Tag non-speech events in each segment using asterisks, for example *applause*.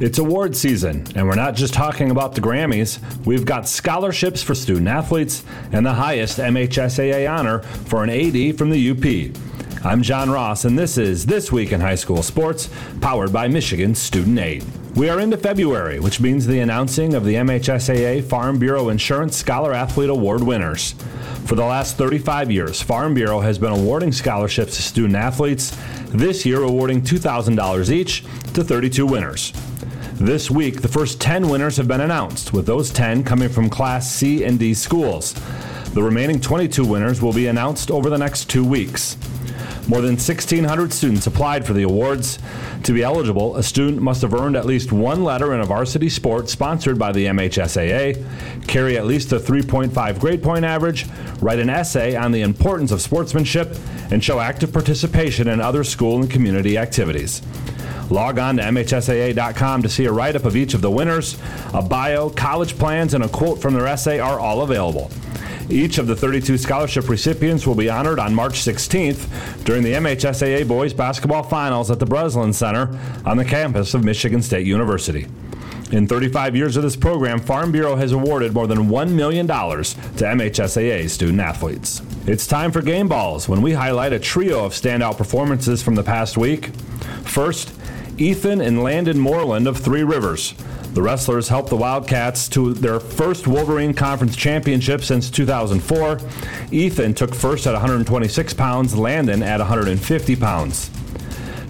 It's award season, and we're not just talking about the Grammys. We've got scholarships for student athletes and the highest MHSAA honor for an AD from the UP. I'm John Ross, and this is This Week in High School Sports, powered by Michigan Student Aid. We are into February, which means the announcing of the MHSAA Farm Bureau Insurance Scholar Athlete Award winners. For the last 35 years, Farm Bureau has been awarding scholarships to student athletes, this year awarding $2,000 each to 32 winners. This week, the first 10 winners have been announced, with those 10 coming from Class C and D schools. The remaining 22 winners will be announced over the next two weeks. More than 1,600 students applied for the awards. To be eligible, a student must have earned at least one letter in a varsity sport sponsored by the MHSAA, carry at least a 3.5 grade point average, write an essay on the importance of sportsmanship, and show active participation in other school and community activities. Log on to MHSAA.com to see a write up of each of the winners. A bio, college plans, and a quote from their essay are all available. Each of the 32 scholarship recipients will be honored on March 16th during the MHSAA Boys Basketball Finals at the Breslin Center on the campus of Michigan State University. In 35 years of this program, Farm Bureau has awarded more than $1 million to MHSAA student athletes. It's time for Game Balls when we highlight a trio of standout performances from the past week. First, Ethan and Landon Moreland of Three Rivers. The wrestlers helped the Wildcats to their first Wolverine Conference championship since 2004. Ethan took first at 126 pounds, Landon at 150 pounds.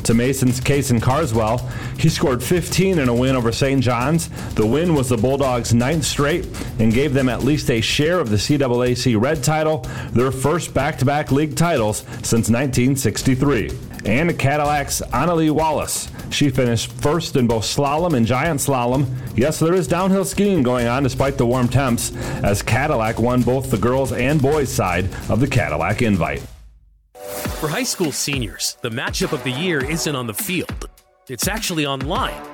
To Mason's Kason Carswell, he scored 15 in a win over St. John's. The win was the Bulldogs' ninth straight and gave them at least a share of the CAAC Red title, their first back to back league titles since 1963. And Cadillac's Annalie Wallace. She finished first in both slalom and giant slalom. Yes, there is downhill skiing going on despite the warm temps, as Cadillac won both the girls and boys side of the Cadillac invite. For high school seniors, the matchup of the year isn't on the field, it's actually online.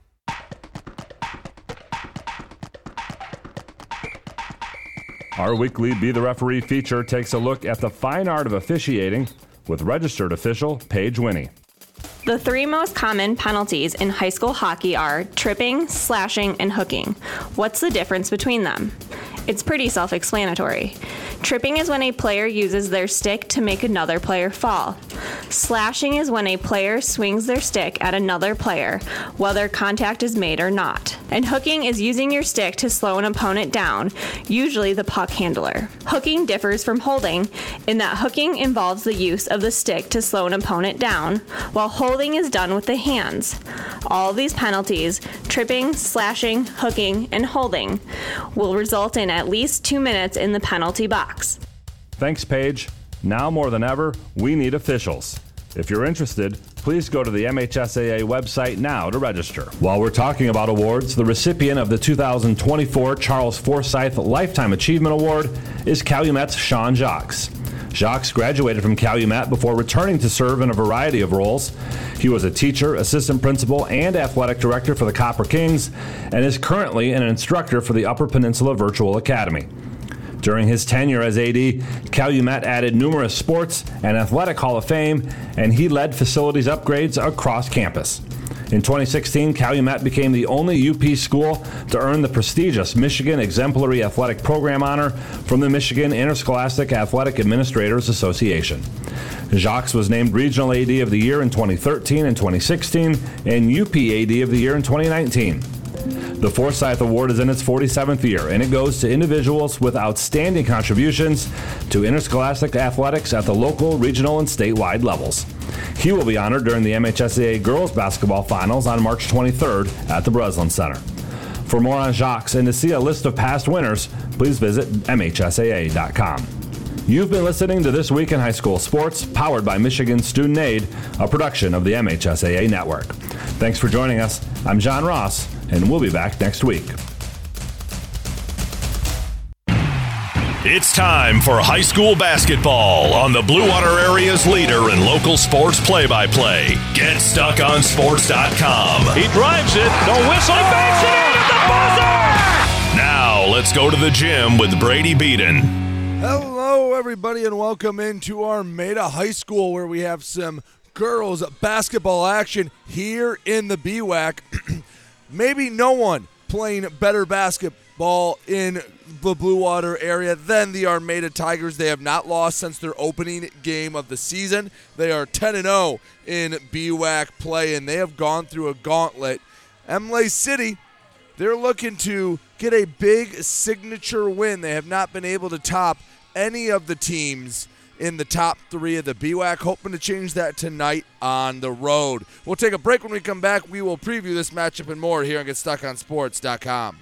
Our weekly Be the Referee feature takes a look at the fine art of officiating with registered official Paige Winnie. The three most common penalties in high school hockey are tripping, slashing, and hooking. What's the difference between them? It's pretty self explanatory. Tripping is when a player uses their stick to make another player fall. Slashing is when a player swings their stick at another player, whether contact is made or not. And hooking is using your stick to slow an opponent down, usually the puck handler. Hooking differs from holding in that hooking involves the use of the stick to slow an opponent down, while holding is done with the hands. All these penalties tripping, slashing, hooking, and holding will result in at least two minutes in the penalty box. Thanks, Paige. Now more than ever, we need officials. If you're interested, please go to the MHSAA website now to register. While we're talking about awards, the recipient of the 2024 Charles Forsythe Lifetime Achievement Award is Calumet's Sean Jacques. Jacques graduated from Calumet before returning to serve in a variety of roles. He was a teacher, assistant principal, and athletic director for the Copper Kings, and is currently an instructor for the Upper Peninsula Virtual Academy. During his tenure as AD, Calumet added numerous sports and athletic Hall of Fame, and he led facilities upgrades across campus. In 2016, Calumet became the only UP school to earn the prestigious Michigan Exemplary Athletic Program honor from the Michigan Interscholastic Athletic Administrators Association. Jacques was named Regional AD of the Year in 2013 and 2016 and UP AD of the Year in 2019. The Forsythe Award is in its 47th year, and it goes to individuals with outstanding contributions to interscholastic athletics at the local, regional, and statewide levels. He will be honored during the MHSAA Girls Basketball Finals on March 23rd at the Breslin Center. For more on Jacques and to see a list of past winners, please visit MHSAA.com. You've been listening to This Week in High School Sports, powered by Michigan Student Aid, a production of the MHSAA Network. Thanks for joining us. I'm John Ross, and we'll be back next week. It's time for high school basketball on the Blue Water Area's leader in local sports play by play. Get stuck on sports.com. He drives it, no whistle, he banks it in at the buzzer! Now, let's go to the gym with Brady Beaton. Hello, everybody, and welcome into Armada High School where we have some girls basketball action here in the BWAC. *clears throat* Maybe no one playing better basketball in the Blue Water area than the Armada Tigers. They have not lost since their opening game of the season. They are 10 0 in BWAC play, and they have gone through a gauntlet. Imlay City, they're looking to get a big signature win. They have not been able to top any of the teams in the top three of the BWAC, hoping to change that tonight on the road. We'll take a break when we come back. We will preview this matchup and more here on GetStuckOnSports.com.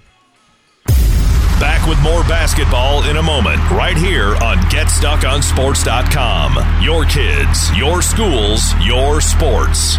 Back with more basketball in a moment, right here on GetStuckOnSports.com. Your kids, your schools, your sports.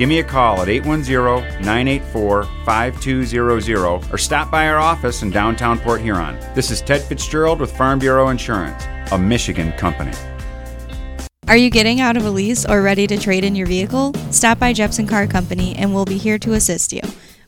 Give me a call at 810 984 5200 or stop by our office in downtown Port Huron. This is Ted Fitzgerald with Farm Bureau Insurance, a Michigan company. Are you getting out of a lease or ready to trade in your vehicle? Stop by Jepson Car Company and we'll be here to assist you.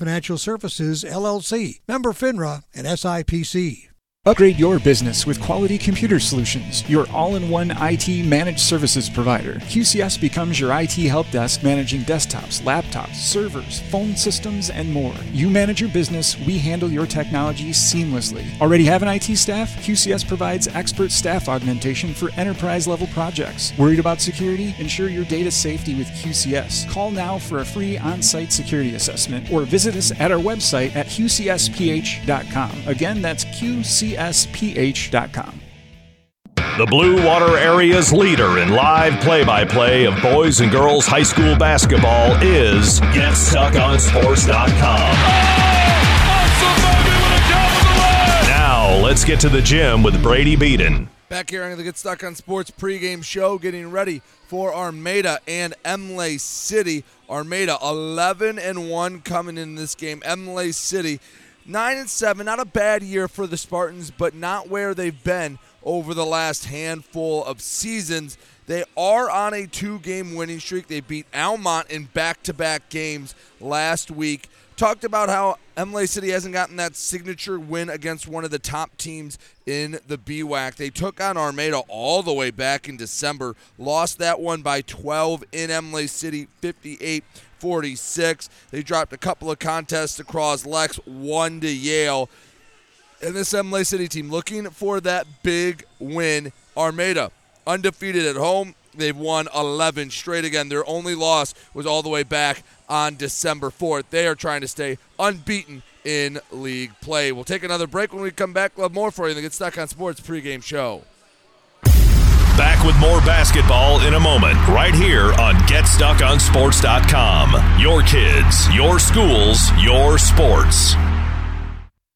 Financial Services, LLC. Member FINRA and SIPC. Upgrade your business with quality computer solutions, your all in one IT managed services provider. QCS becomes your IT help desk managing desktops, laptops, servers, phone systems, and more. You manage your business, we handle your technology seamlessly. Already have an IT staff? QCS provides expert staff augmentation for enterprise level projects. Worried about security? Ensure your data safety with QCS. Call now for a free on site security assessment or visit us at our website at qcsph.com. Again, that's QCS csph.com. The Blue Water Area's leader in live play by play of boys and girls high school basketball is GetStuckOnSports.com. Now, let's get to the gym with Brady Beaton. Back here on the Get Stuck on Sports pregame show, getting ready for Armada and Imlay City. Armada 11 and 1 coming in this game. Imlay City 9 and 7, not a bad year for the Spartans, but not where they've been over the last handful of seasons. They are on a two game winning streak. They beat Almont in back to back games last week talked about how Imlay City hasn't gotten that signature win against one of the top teams in the BWAC. They took on Armada all the way back in December, lost that one by 12 in Imlay City, 58 46. They dropped a couple of contests across Lex, one to Yale. And this Imlay City team looking for that big win. Armada undefeated at home. They've won 11 straight again. Their only loss was all the way back on December 4th. They are trying to stay unbeaten in league play. We'll take another break when we come back. Have more for you in the Get Stuck on Sports pregame show. Back with more basketball in a moment, right here on GetStuckOnSports.com. Your kids, your schools, your sports.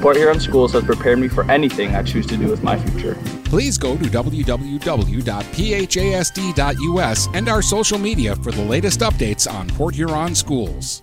Port Huron Schools has prepared me for anything I choose to do with my future. Please go to www.phasd.us and our social media for the latest updates on Port Huron schools.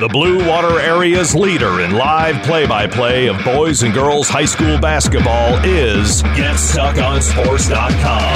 The Blue Water Area's leader in live play by play of boys and girls high school basketball is GetStuckOnSports.com.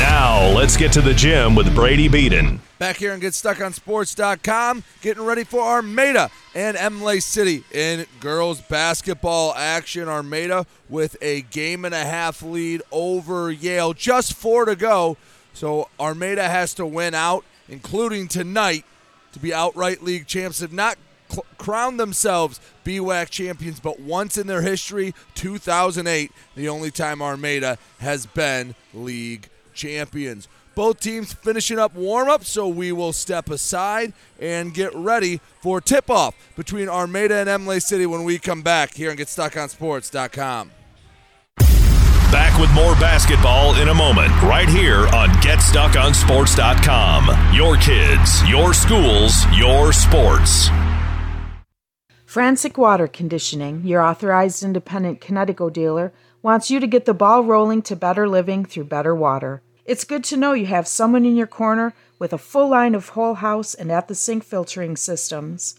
Now, let's get to the gym with Brady Beaton. Back here and GetStuckOnSports.com, getting ready for Armada and Imlay City in girls basketball action. Armada with a game and a half lead over Yale, just four to go. So Armada has to win out, including tonight, to be outright league champs. Have not cl- crowned themselves BWAC champions, but once in their history, 2008, the only time Armada has been league champions. Both teams finishing up warm up, so we will step aside and get ready for tip off between Armada and Imlay City when we come back here and GetStuckOnSports.com. Back with more basketball in a moment, right here on GetStuckOnSports.com. Your kids, your schools, your sports. Frantic Water Conditioning, your authorized independent Kinetico dealer, wants you to get the ball rolling to better living through better water. It's good to know you have someone in your corner with a full line of whole house and at the sink filtering systems.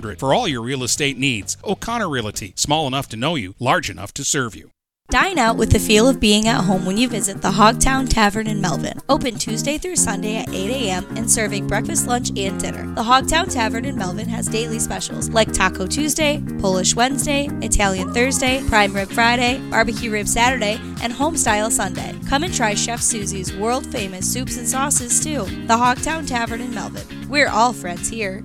for all your real estate needs. O'Connor Realty, small enough to know you, large enough to serve you. Dine out with the feel of being at home when you visit the Hogtown Tavern in Melvin. Open Tuesday through Sunday at 8 a.m. and serving breakfast, lunch, and dinner. The Hogtown Tavern in Melvin has daily specials like Taco Tuesday, Polish Wednesday, Italian Thursday, Prime Rib Friday, Barbecue Rib Saturday, and Homestyle Sunday. Come and try Chef Susie's world famous soups and sauces too. The Hogtown Tavern in Melvin. We're all friends here.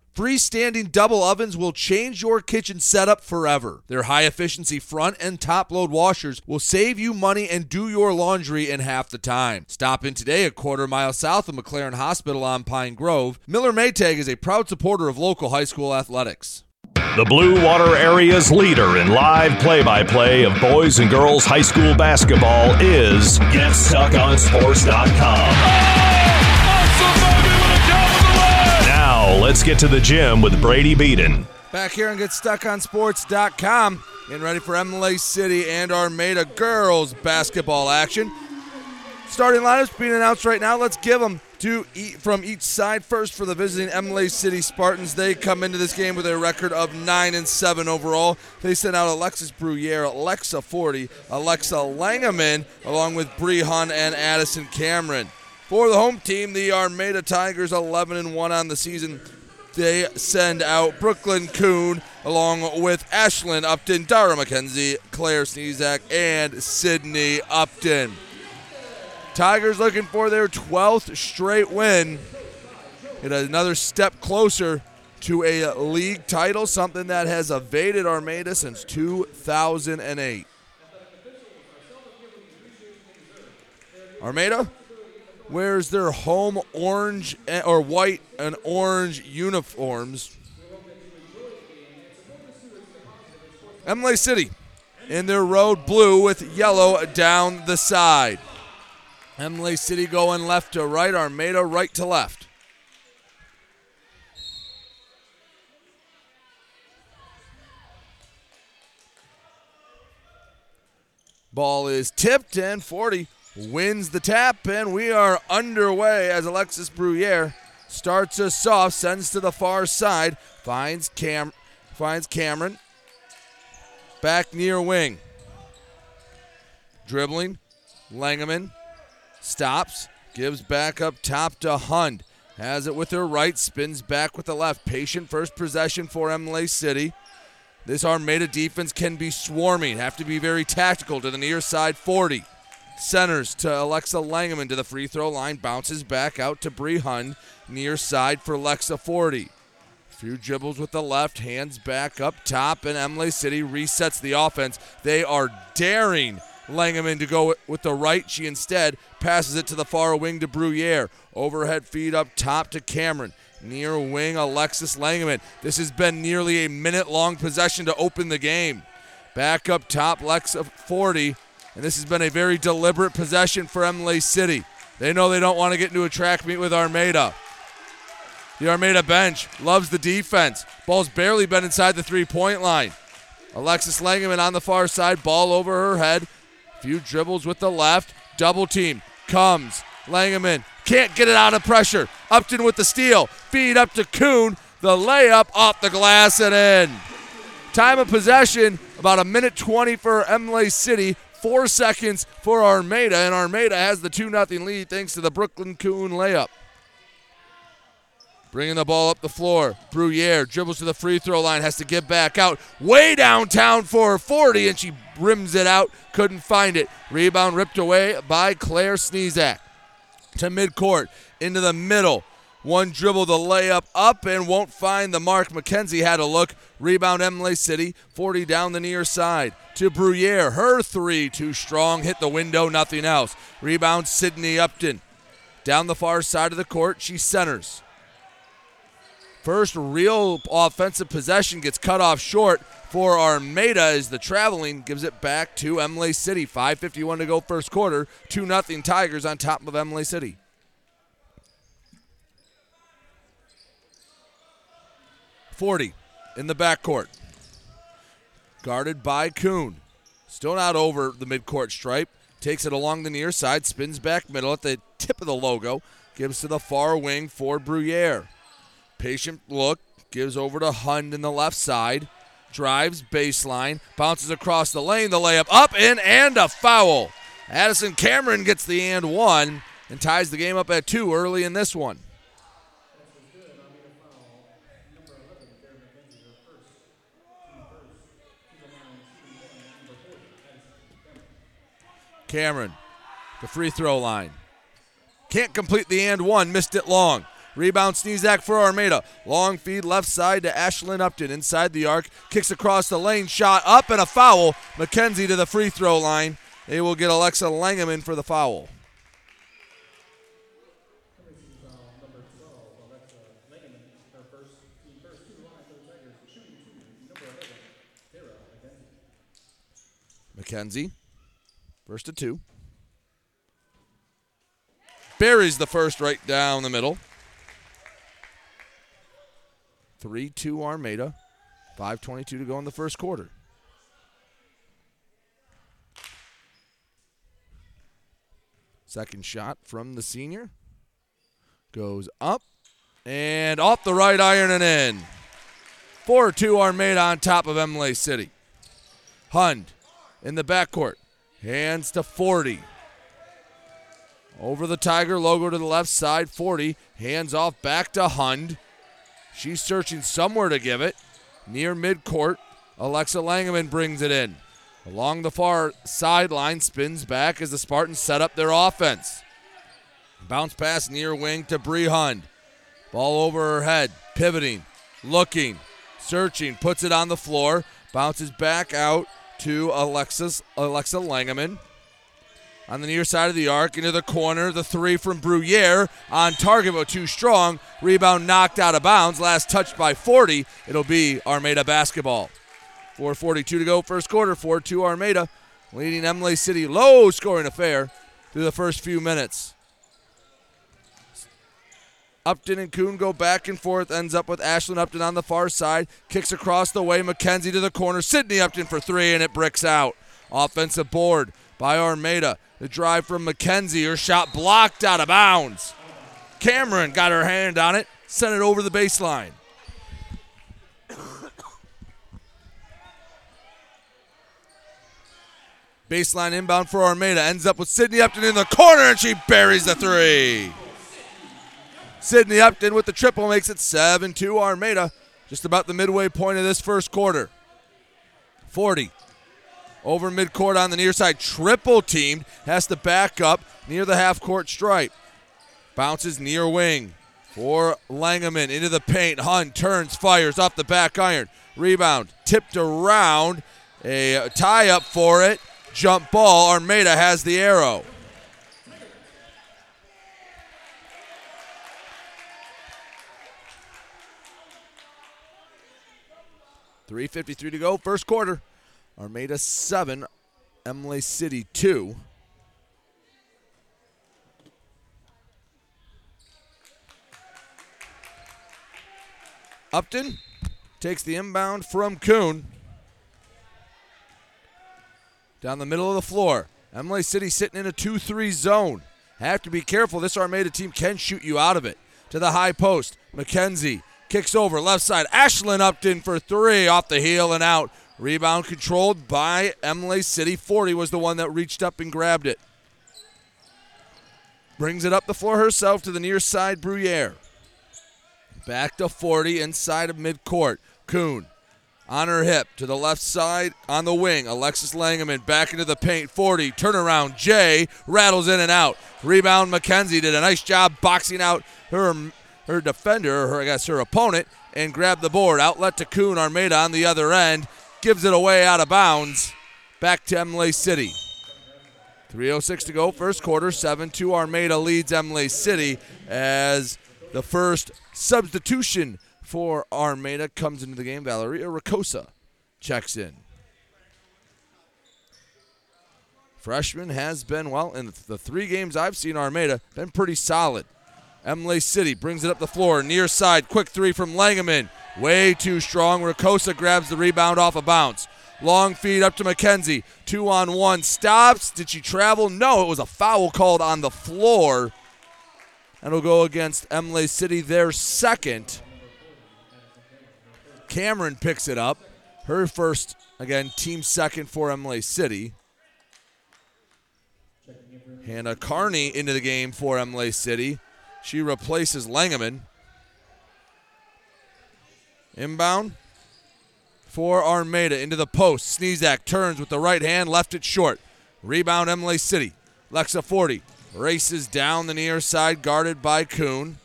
Freestanding double ovens will change your kitchen setup forever. Their high efficiency front and top load washers will save you money and do your laundry in half the time. Stop in today a quarter mile south of McLaren Hospital on Pine Grove. Miller Maytag is a proud supporter of local high school athletics. The Blue Water Area's leader in live play by play of boys and girls high school basketball is GetStuckOnSports.com. Now, let's get to the gym with Brady Beaton. Back here and GetStuckOnSports.com. Getting ready for Imlay City and Armada girls basketball action. Starting lineups being announced right now. Let's give them to eat from each side. First for the visiting Imlay City Spartans. They come into this game with a record of nine and seven overall. They sent out Alexis Bruyere, Alexa Forty, Alexa Langeman, along with Bree and Addison Cameron. For the home team, the Armada Tigers 11 and 1 on the season. they send out Brooklyn Coon along with Ashlyn Upton, Dara McKenzie, Claire Sneezak, and Sydney Upton. Tigers looking for their 12th straight win. Get another step closer to a league title, something that has evaded Armada since 2008. Armada wears their home orange or white and orange uniforms. Imlay City in their road blue with yellow down the side. Imlay City going left to right, Armada right to left. Ball is tipped and 40 wins the tap, and we are underway as Alexis Bruyere starts us off, sends to the far side, finds Cam, finds Cameron, back near wing, dribbling, Langeman stops, gives back up top to Hund, has it with her right, spins back with the left, patient first possession for Imlay City. This Armada defense can be swarming, have to be very tactical to the near side 40. Centers to Alexa Langeman to the free throw line. Bounces back out to Bree Hund. Near side for Lexa 40. Few dribbles with the left, hands back up top, and Imlay City resets the offense. They are daring Langeman to go with the right. She instead passes it to the far wing to Bruyere. Overhead feed up top to Cameron. Near wing, Alexis Langeman. This has been nearly a minute long possession to open the game. Back up top, Lexa 40 and this has been a very deliberate possession for Imlay City. They know they don't want to get into a track meet with Armada. The Armada bench loves the defense. Ball's barely been inside the three point line. Alexis Langeman on the far side, ball over her head. Few dribbles with the left. Double team comes. Langeman can't get it out of pressure. Upton with the steal. Feed up to Kuhn. The layup off the glass and in. Time of possession about a minute 20 for Imlay City. Four seconds for Armada, and Armada has the 2 0 lead thanks to the Brooklyn Coon layup. Bringing the ball up the floor. Bruyere dribbles to the free throw line, has to get back out. Way downtown for 40, and she rims it out. Couldn't find it. Rebound ripped away by Claire Sneezak. To midcourt, into the middle. One dribble, the layup up, and won't find the mark. McKenzie had a look. Rebound, Imlay City. 40 down the near side to Bruyere. Her three, too strong. Hit the window, nothing else. Rebound, Sydney Upton. Down the far side of the court, she centers. First real offensive possession gets cut off short for Armada as the traveling gives it back to Imlay City. 5.51 to go first quarter. 2 0 Tigers on top of Imlay City. 40 in the backcourt. Guarded by Kuhn. Still not over the midcourt stripe. Takes it along the near side, spins back middle at the tip of the logo. Gives to the far wing for Bruyere. Patient look, gives over to Hund in the left side. Drives baseline, bounces across the lane, the layup up in, and a foul. Addison Cameron gets the and one and ties the game up at two early in this one. Cameron, the free throw line. Can't complete the and one, missed it long. Rebound Sneezak for Armada. Long feed left side to Ashlyn Upton inside the arc. Kicks across the lane, shot up and a foul. McKenzie to the free throw line. They will get Alexa Langeman for the foul. McKenzie First to two. Buries the first right down the middle. 3 2 Armada. 5.22 to go in the first quarter. Second shot from the senior. Goes up and off the right iron and in. 4 2 Armada on top of Imlay City. Hund in the backcourt. Hands to 40. Over the Tiger logo to the left side, 40. Hands off back to Hund. She's searching somewhere to give it. Near midcourt, Alexa Langeman brings it in. Along the far sideline, spins back as the Spartans set up their offense. Bounce pass near wing to Bree Hund. Ball over her head, pivoting, looking, searching, puts it on the floor, bounces back out to Alexis Alexa Langeman. On the near side of the arc, into the corner, the three from Bruyere on target, but too strong. Rebound knocked out of bounds. Last touched by 40. It'll be Armada basketball. 4.42 to go, first quarter. 4 2 Armada, leading Imlay City. Low scoring affair through the first few minutes. Upton and Kuhn go back and forth. Ends up with Ashlyn Upton on the far side. Kicks across the way. McKenzie to the corner. Sydney Upton for three, and it bricks out. Offensive board by Armada. The drive from McKenzie. Her shot blocked out of bounds. Cameron got her hand on it. Sent it over the baseline. Baseline inbound for Armada. Ends up with Sydney Upton in the corner, and she buries the three. Sydney Upton with the triple makes it 7 2 Armada. Just about the midway point of this first quarter. 40. Over midcourt on the near side. Triple teamed. Has to back up near the half court stripe. Bounces near wing for Langeman into the paint. Hund turns, fires off the back iron. Rebound tipped around. A tie up for it. Jump ball. Armada has the arrow. Three fifty-three to go, first quarter. Armada seven, Imlay City two. Upton takes the inbound from Kuhn. Down the middle of the floor. Imlay City sitting in a 2 3 zone. Have to be careful. This Armada team can shoot you out of it. To the high post. McKenzie kicks over left side. Ashlyn Upton for three off the heel and out. Rebound controlled by Imlay City. 40 was the one that reached up and grabbed it. Brings it up the floor herself to the near side, Bruyere. Back to 40 inside of midcourt. Kuhn on her hip to the left side on the wing. Alexis Langeman back into the paint. 40 turnaround. Jay rattles in and out. Rebound. McKenzie did a nice job boxing out her her defender, or I guess her opponent, and grabbed the board. Outlet to Kuhn Armada on the other end. Gives it away out of bounds. Back to Imlay City. 3.06 to go, first quarter. 7 2 Armada leads Imlay City as the first substitution for Armada comes into the game. Valeria Ricosa checks in. Freshman has been, well, in the three games I've seen Armada, been pretty solid. Imlay City brings it up the floor, near side, quick three from Langeman. Way too strong. Ricosa grabs the rebound off a bounce. Long feed up to McKenzie. Two on one. Stops. Did she travel? No, it was a foul called on the floor. And it'll go against Imlay City, their second. Cameron picks it up. Her first, again, team second for Imlay City. Hannah Carney into the game for Imlay City. She replaces Langeman. Inbound for Armada into the post. Sneezak turns with the right hand, left it short. Rebound Imlay City. Lexa 40 races down the near side, guarded by Kuhn.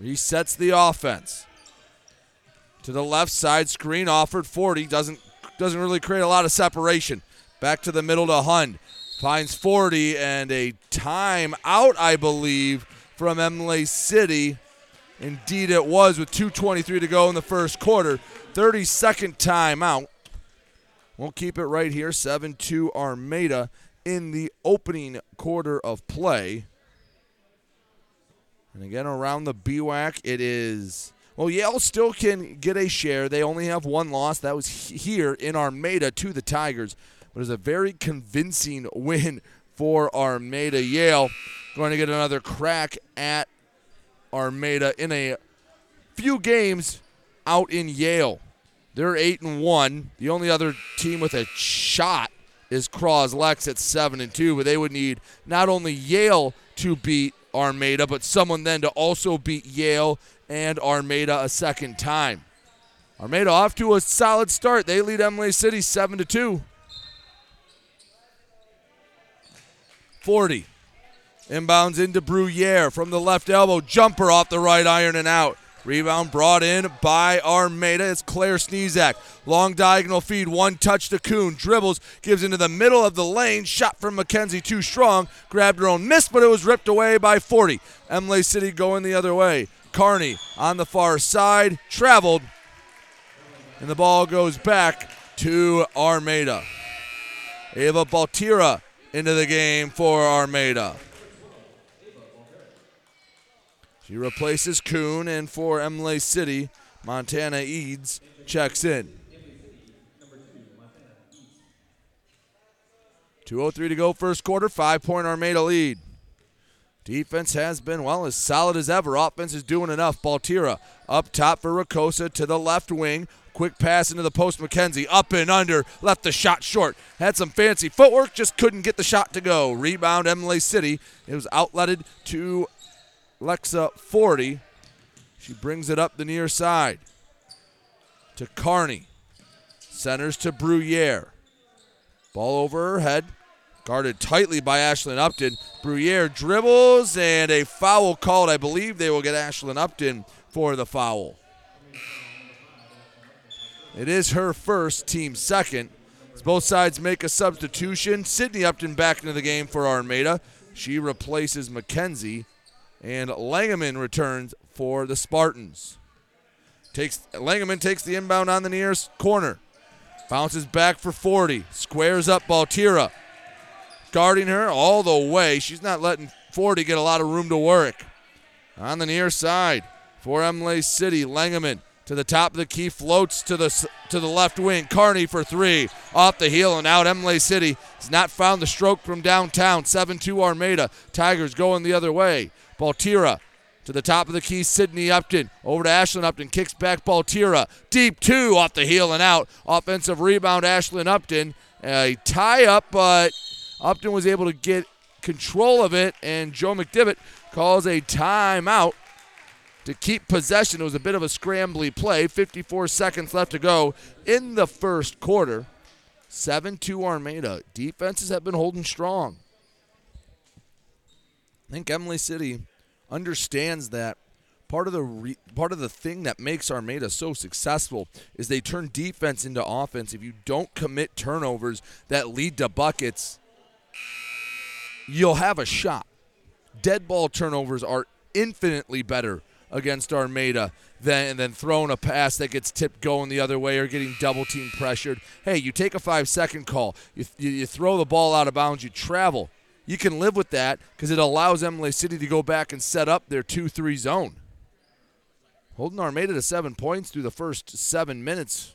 Resets the offense. To the left side, screen offered 40. Doesn't doesn't really create a lot of separation. Back to the middle to Hund. Finds 40 and a timeout, I believe, from Imlay City. Indeed, it was with 2.23 to go in the first quarter. 30 second timeout. We'll keep it right here. 7 2 Armada in the opening quarter of play. And again, around the BWAC, it is. Well, Yale still can get a share. They only have one loss. That was here in Armada to the Tigers. But it was a very convincing win for Armada. Yale going to get another crack at Armada in a few games out in Yale. They're eight and one. The only other team with a shot is Croslex at seven and two, but they would need not only Yale to beat Armada, but someone then to also beat Yale and Armada a second time. Armada off to a solid start. They lead Imlay City 7 to 2. Forsythe. Inbounds into Bruyere from the left elbow. Jumper off the right iron and out. Rebound brought in by Armada. It's Claire Sneezak. Long diagonal feed, one touch to Kuhn. Dribbles, gives into the middle of the lane. Shot from McKenzie, too strong. Grabbed her own miss, but it was ripped away by Forsythe. Imlay City going the other way. Carney on the far side, traveled, and the ball goes back to Armada. Ava Baltira into the game for Armada. She replaces Kuhn, and for Imlay City, Montana Eads checks in. 2.03 to go, first quarter, five point Armada lead. Defense has been, well, as solid as ever. Offense is doing enough. Baltira up top for Rakosa to the left wing. Quick pass into the post. McKenzie up and under. Left the shot short. Had some fancy footwork. Just couldn't get the shot to go. Rebound Imlay City. It was outletted to Lexa Forsythe. She brings it up the near side to Carney. Centers to Bruyere. Ball over her head. Guarded tightly by Ashlyn Upton. Bruyere dribbles and a foul called. I believe they will get Ashlyn Upton for the foul. It is her first, team second. As both sides make a substitution, Sydney Upton back into the game for Armada. She replaces McKenzie, and Langeman returns for the Spartans. Takes Langeman takes the inbound on the nearest corner. Bounces back for Forsythe. Squares up Baltira guarding her all the way. She's not letting Forsythe get a lot of room to work. On the near side for Imlay City, Langeman to the top of the key, floats to the to the left wing. Carney for three, off the heel and out. Imlay City has not found the stroke from downtown. 7-2 Armada. Tigers going the other way. Baltira to the top of the key, Sydney Upton. Over to Ashlyn Upton. Kicks back Baltira. Deep two off the heel and out. Offensive rebound, Ashlyn Upton. A tie up, but Upton was able to get control of it, and Joe McDivitt calls a timeout to keep possession. It was a bit of a scrambly play. 54 seconds left to go in the first quarter. 7 2 Armada. Defenses have been holding strong. I think Imlay City understands that part of the re- part of the thing that makes Armada so successful is they turn defense into offense. If you don't commit turnovers that lead to buckets, you'll have a shot. Dead ball turnovers are infinitely better against Armada than then throwing a pass that gets tipped going the other way or getting double team pressured. Hey, you take a five second call, you, you, you throw the ball out of bounds, you travel. You can live with that because it allows Imlay City to go back and set up their 2 3 zone. Holding Armada to seven points through the first seven minutes.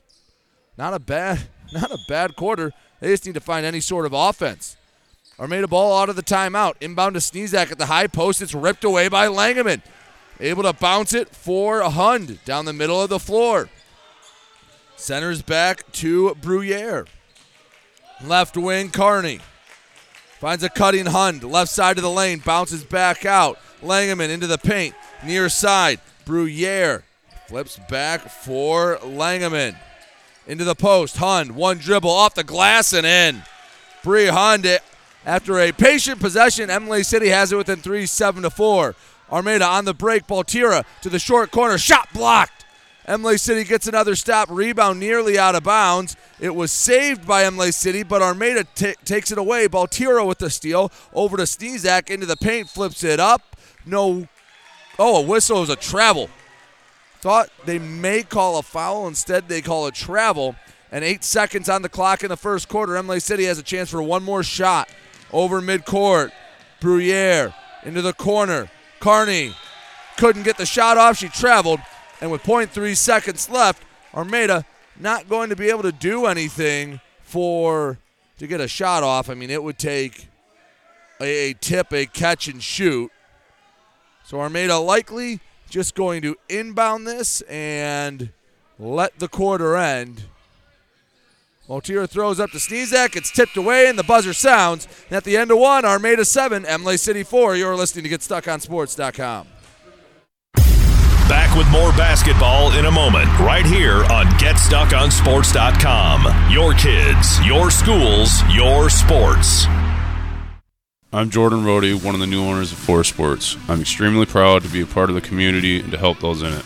Not a bad, *laughs* not a bad quarter. They just need to find any sort of offense. Armada ball out of the timeout. Inbound to Sneezak at the high post. It's ripped away by Langeman. Able to bounce it for Hund down the middle of the floor. Centers back to Bruyere. Left wing, Carney. Finds a cutting Hund. Left side of the lane. Bounces back out. Langeman into the paint. Near side. Bruyere flips back for Langeman. Into the post. Hund. One dribble off the glass and in. Bree Hund eh, after a patient possession, Imlay City has it within three, seven to four. Armada on the break. Baltira to the short corner. Shot blocked. Imlay City gets another stop. Rebound nearly out of bounds. It was saved by Imlay City, but Armada t- takes it away. Baltira with the steal. Over to Sneezak into the paint. Flips it up. No. Oh, a whistle is a travel. Thought they may call a foul. Instead, they call a travel. And eight seconds on the clock in the first quarter. Imlay City has a chance for one more shot. Over midcourt. Bruyere into the corner. Carney couldn't get the shot off. She traveled. And with 0.3 seconds left, Armada not going to be able to do anything for to get a shot off. I mean, it would take a, a tip, a catch, and shoot. So Armada likely just going to inbound this and let the quarter end. Baltira throws up to Sneezak. It's tipped away, and the buzzer sounds. And at the end of one, Armada 7, Imlay City 4. You're listening to GetStuckOnSports.com. Back with more basketball in a moment, right here on GetStuckOnSports.com. Your kids, your schools, your sports. I'm Jordan Rody, one of the new owners of Forest Sports. I'm extremely proud to be a part of the community and to help those in it.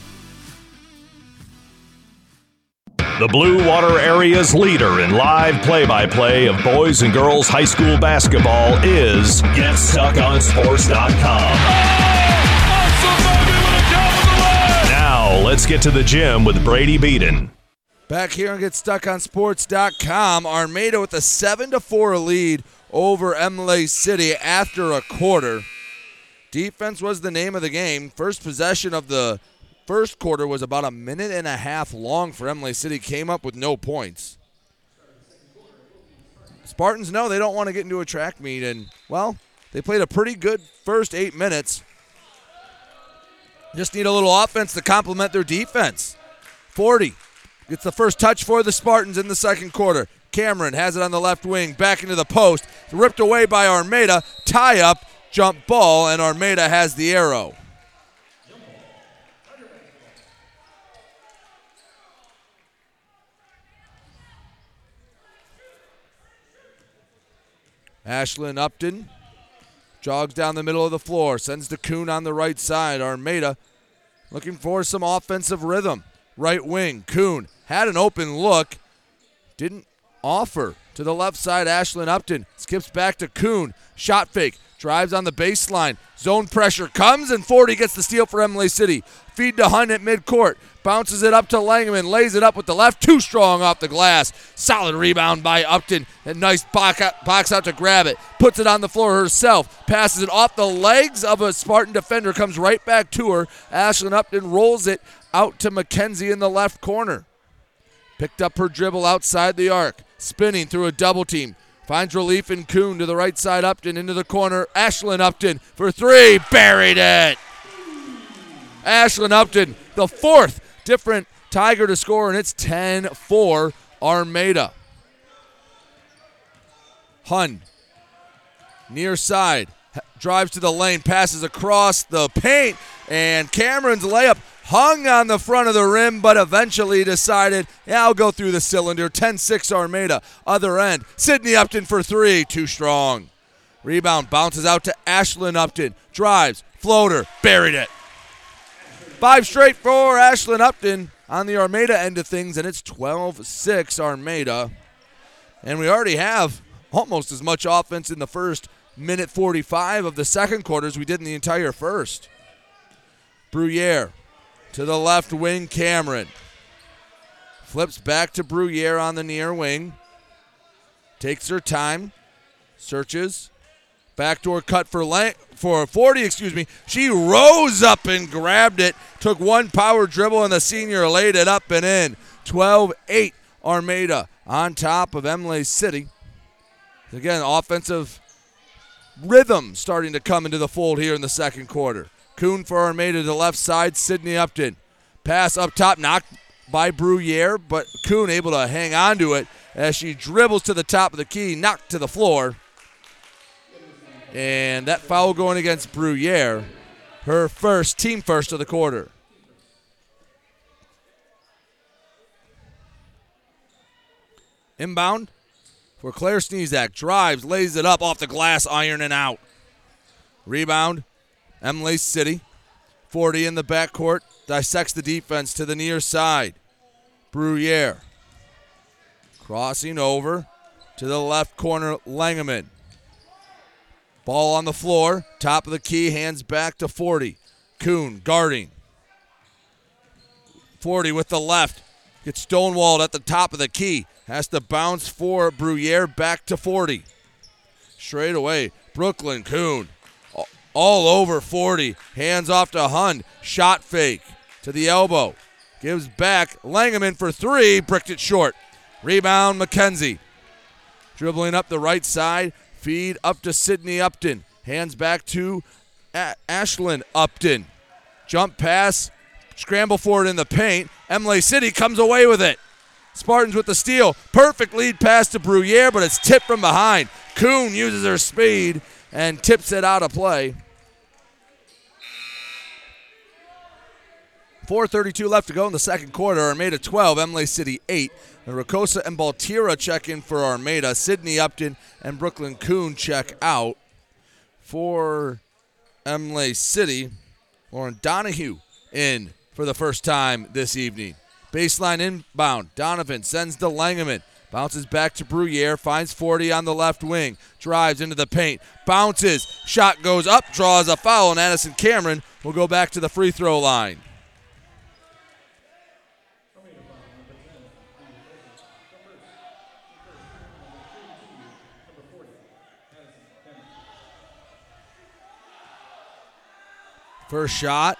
The Blue Water Area's leader in live play by play of boys and girls high school basketball is GetStuckOnSports.com. Now, let's get to the gym with Brady Beaton. Back here on GetStuckOnSports.com, Armada with a 7 to 4 lead over Imlay City after a quarter. Defense was the name of the game. First possession of the first quarter was about a minute and a half long for Imlay City. Came up with no points. Spartans know they don't want to get into a track meet, and, well, they played a pretty good first eight minutes. Just need a little offense to complement their defense. Forsythe gets the first touch for the Spartans in the second quarter. Cameron has it on the left wing, back into the post. Ripped away by Armada. Tie up, jump ball, and Armada has the arrow. Ashlyn Upton jogs down the middle of the floor, sends to Kuhn on the right side. Armada looking for some offensive rhythm. Right wing, Kuhn had an open look, didn't offer to the left side. Ashlyn Upton skips back to Kuhn. Shot fake, drives on the baseline. Zone pressure comes, and Forsythe gets the steal for Imlay City. Feed to Hund at midcourt. Bounces it up to Langeman. Lays it up with the left. Too strong off the glass. Solid rebound by Upton. And nice box out, box out to grab it. Puts it on the floor herself. Passes it off the legs of a Spartan defender. Comes right back to her. Ashlyn Upton rolls it out to McKenzie in the left corner. Picked up her dribble outside the arc. Spinning through a double team. Finds relief in Kuhn to the right side. Upton into the corner. Ashlyn Upton for three. Buried it. Ashlyn Upton, the fourth different Tiger to score, and it's 10 4 Armada. Hund, near side, drives to the lane, passes across the paint, and Cameron's layup hung on the front of the rim, but eventually decided, yeah, I'll go through the cylinder. 10 6 Armada. Other end, Sydney Upton for three, too strong. Rebound bounces out to Ashlyn Upton. Drives, floater, buried it. Five straight for Ashlyn Upton on the Armada end of things, and it's 12 6 Armada. And we already have almost as much offense in the first minute 45 of the second quarter as we did in the entire first. Bruyere to the left wing, Cameron. Flips back to Bruyere on the near wing. Takes her time. Searches. Backdoor cut for Lang- for Forsythe, excuse me. She rose up and grabbed it. Took one power dribble and the senior laid it up and in. 12-8 Armada on top of Imlay City. Again, offensive rhythm starting to come into the fold here in the second quarter. Kuhn for Armada to the left side. Sydney Upton. Pass up top, knocked by Bruyere, but Kuhn able to hang on to it as she dribbles to the top of the key, knocked to the floor. And that foul going against Bruyere, her first, team first of the quarter. Inbound for Claire Sneezak. Drives, lays it up off the glass, iron and out. Rebound, Imlay City. Forsythe in the backcourt. Dissects the defense to the near side. Bruyere. Crossing over to the left corner, Langeman. Ball on the floor. Top of the key. Hands back to Forsythe. Kuhn guarding. Forsythe with the left. Gets stonewalled at the top of the key. Has to bounce for Bruyere back to Forsythe. Straight away. Brooklyn Kuhn all over Forsythe. Hands off to Hund. Shot fake to the elbow. Gives back. Langeman for three. Bricked it short. Rebound McKenzie. Dribbling up the right side. Feed up to Sydney Upton. Hands back to a- Ashlyn Upton. Jump pass, scramble for it in the paint. Imlay City comes away with it. Spartans with the steal. Perfect lead pass to Bruyere, but it's tipped from behind. Kuhn uses her speed and tips it out of play. 4.32 left to go in the second quarter. Armada 12, Imlay City 8. And Rakosa and Baltira check in for Armada. Sydney Upton and Brooklyn Kuhn check out for Imlay City. Lauren Donahue in for the first time this evening. Baseline inbound. Donovan sends to Langeman. Bounces back to Bruyere. Finds Forsythe on the left wing. Drives into the paint. Bounces. Shot goes up. Draws a foul. And Addison Cameron will go back to the free throw line. First shot.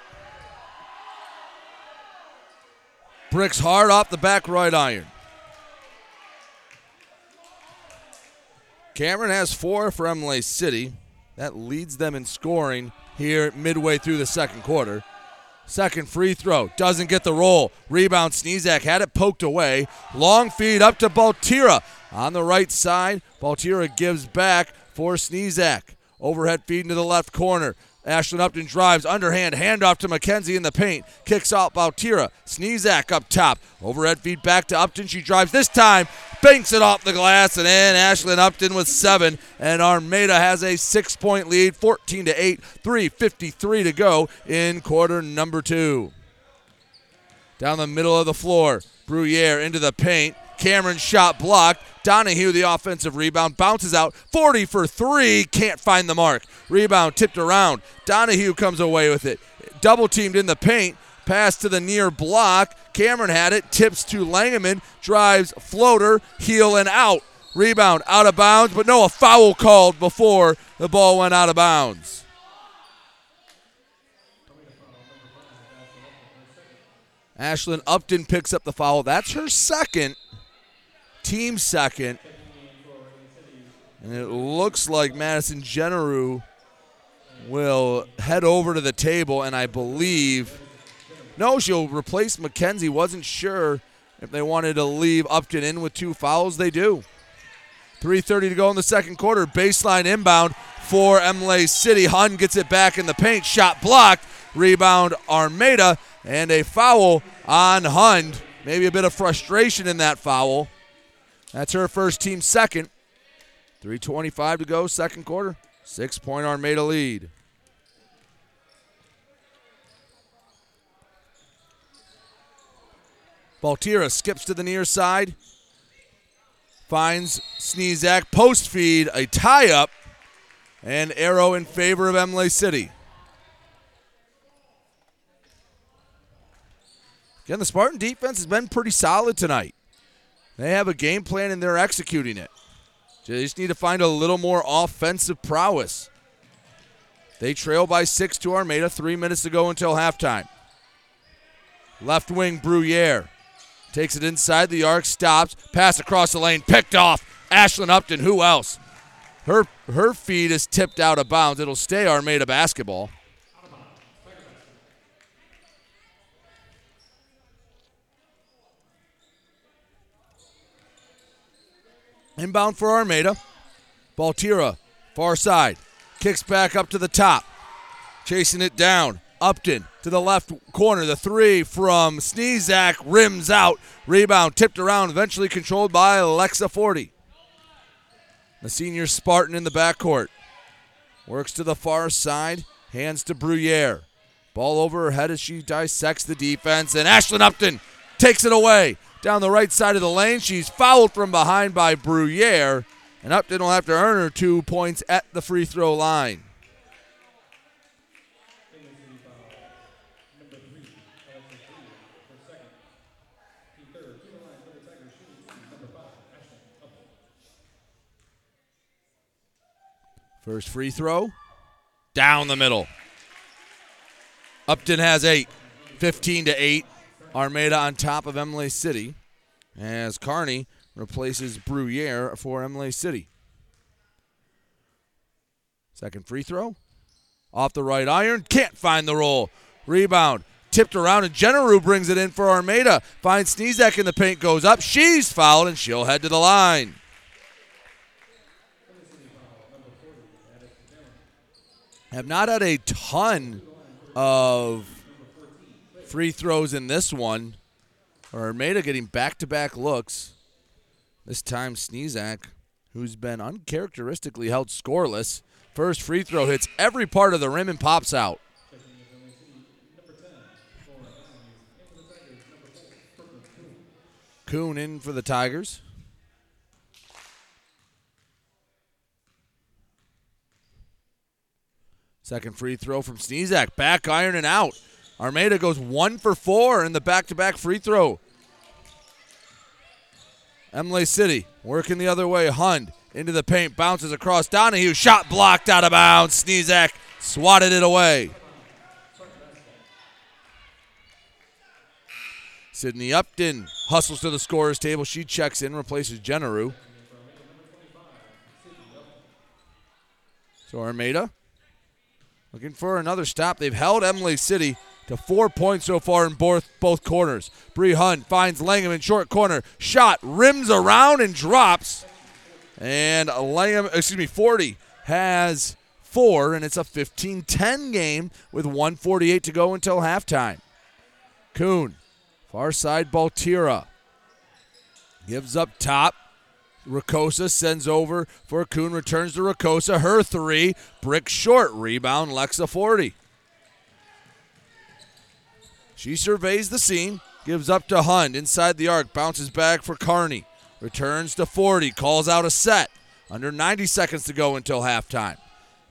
Bricks hard off the back right iron. Cameron has four for Imlay City. That leads them in scoring here midway through the second quarter. Second free throw. Doesn't get the roll. Rebound. Sneezak had it poked away. Long feed up to Baltira. On the right side, Baltira gives back for Sneezak. Overhead feed into the left corner. Ashlyn Upton drives underhand handoff to McKenzie in the paint. Kicks out Baltira. Sneezak up top. Overhead feed back to Upton. She drives this time. Banks it off the glass and in. Ashlyn Upton with seven. And Armada has a six point lead, 14 to 8. 3.53 to go in quarter number two. Down the middle of the floor. Bruyere into the paint. Cameron shot blocked. Donahue, the offensive rebound, bounces out. Forsythe for three. Can't find the mark. Rebound tipped around. Donahue comes away with it. Double teamed in the paint. Pass to the near block. Cameron had it. Tips to Langeman. Drives floater. Heel and out. Rebound out of bounds, but no, a foul called before the ball went out of bounds. Ashlyn Upton picks up the foul. That's her second, team second. And it looks like Madison Generu will head over to the table, and I believe, no, she'll replace McKenzie. Wasn't sure if they wanted to leave Upton in with two fouls. They do. 3.30 to go in the second quarter. Baseline inbound for Imlay City. Hund gets it back in the paint. Shot blocked. Rebound Armada. And a foul on Hund. Maybe a bit of frustration in that foul. That's her first team second. 3.25 to go, second quarter. Six point Armada lead. Baltira skips to the near side. Finds Sneezak. Post feed, a tie up, and arrow in favor of Imlay City. Again, the Spartan defense has been pretty solid tonight. They have a game plan and they're executing it. They just need to find a little more offensive prowess. They trail by six to Armada, three minutes to go until halftime. Left wing Bruyere takes it inside the arc, stops, pass across the lane, picked off. Ashlyn Upton, who else? Her her feed is tipped out of bounds. It'll stay Armada basketball. Inbound for Armada. Baltira, far side. Kicks back up to the top. Chasing it down. Upton to the left corner. The three from Sneezak rims out. Rebound tipped around, eventually controlled by Alexa Forsythe. The senior Spartan in the backcourt. Works to the far side. Hands to Bruyere. Ball over her head as she dissects the defense. And Ashlyn Upton takes it away down the right side of the lane. She's fouled from behind by Bruyere, and Upton will have to earn her two points at the free throw line. First free throw, down the middle. Upton has eight, 15 to 8. Armada on top of Imlay City as Carney replaces Bruyere for Imlay City. Second free throw. Off the right iron. Can't find the roll. Rebound. Tipped around, and Generu brings it in for Armada. Finds Sneezak in the paint, goes up. She's fouled, and she'll head to the line. Have not had a ton of free throws in this one. Armada getting back to back looks. This time, Sneezak, who's been uncharacteristically held scoreless. First free throw hits every part of the rim and pops out. Kuhn in for the Tigers. Second free throw from Sneezak. Back iron and out. Armada goes one for four in the back to back free throw. Imlay City working the other way. Hund into the paint, bounces across Donahue. Shot blocked out of bounds. Sneezak swatted it away. Sydney Upton hustles to the scorer's table. She checks in, replaces Generu. So Armada looking for another stop. They've held Imlay City to four points so far in both both corners. Bree Hund finds Langeman in short corner. Shot rims around and drops. And Langeman, excuse me, Forsythe has four, and it's a 15-10 game with 148 to go until halftime. Kuhn Far side Baltira. Gives up top. Rakosa sends over for Kuhn. Returns to Rakosa. Her three. Brick short. Rebound Lexa Forsythe. She surveys the scene. Gives up to Hund. Inside the arc. Bounces back for Carney. Returns to Forsythe. Calls out a set. Under 90 seconds to go until halftime.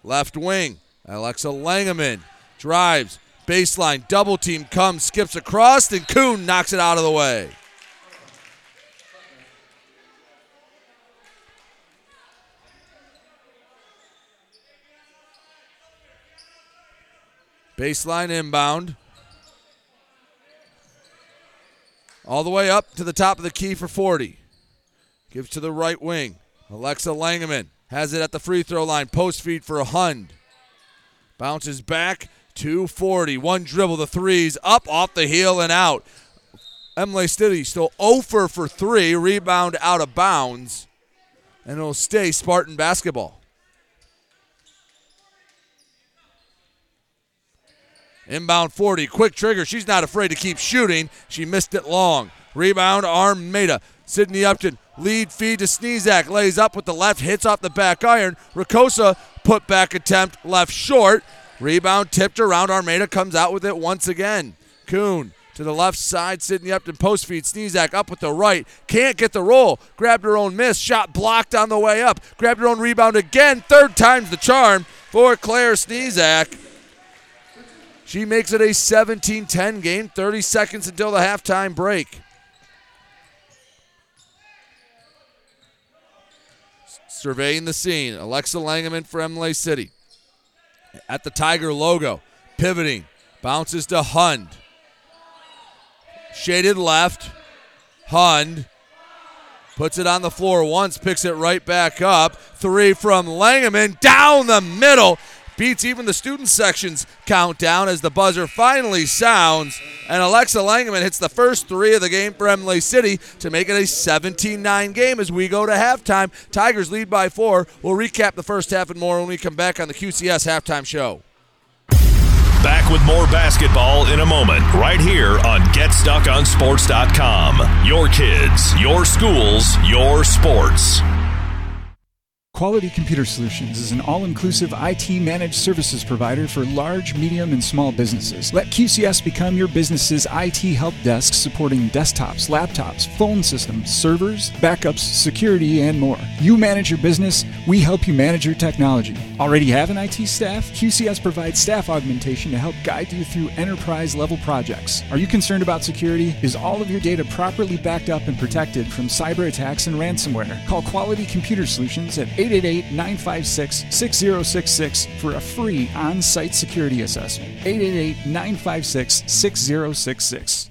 Left wing. Alexa Langeman drives Baseline, double team comes, skips across, and Kuhn knocks it out of the way. Baseline inbound. All the way up to the top of the key for Forsythe. Gives to the right wing. Alexa Langeman has it at the free throw line. Post feed for Hund. Bounces back 240. One dribble, the threes up off the heel and out. Imlay City still 0 for 3. Rebound out of bounds. And it'll stay Spartan basketball. Inbound Forsythe. Quick trigger. She's not afraid to keep shooting. She missed it long. Rebound, Armada. Sydney Upton. Lead feed to Sneezak. Lays up with the left. Hits off the back iron. Rakosa put back attempt left short. Rebound tipped around. Armada comes out with it once again. Kuhn to the left side. Sydney Upton post feed. Sneezak up with the right. Can't get the roll. Grabbed her own miss. Shot blocked on the way up. Grabbed her own rebound again. Third time's the charm for Claire Sneezak. She makes it a 17 10 game. 30 seconds until the halftime break. Surveying the scene. Alexa Langeman for Imlay City at the Tiger logo. Pivoting. Bounces to Hund. Shaded left. Hund. Puts it on the floor once, picks it right back up. Three from Langeman down the middle. Beats even the student section's countdown as the buzzer finally sounds. And Alexa Langeman hits the first three of the game for Imlay City to make it a 17 9 game as we go to halftime. Tigers lead by four. We'll recap the first half and more when we come back on the QCS halftime show. Back with more basketball in a moment, right here on GetStuckOnSports.com. Your kids, your schools, your sports. Quality Computer Solutions is an all inclusive IT managed services provider for large, medium, and small businesses. Let QCS become your business's IT help desk supporting desktops, laptops, phone systems, servers, backups, security, and more. You manage your business, we help you manage your technology. Already have an IT staff? QCS provides staff augmentation to help guide you through enterprise level projects. Are you concerned about security? Is all of your data properly backed up and protected from cyber attacks and ransomware? Call Quality Computer Solutions at 888 956 6066 for a free on site security assessment. 888 956 6066.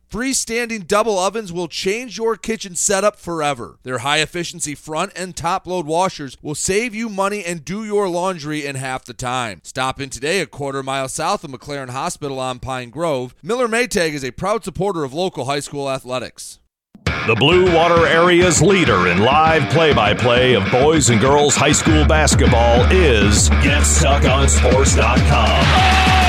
Freestanding double ovens will change your kitchen setup forever. Their high efficiency front and top load washers will save you money and do your laundry in half the time. Stop in today a quarter mile south of McLaren Hospital on Pine Grove. Miller Maytag is a proud supporter of local high school athletics. The Blue Water Area's leader in live play by play of boys and girls high school basketball is GetStuckOnSports.com.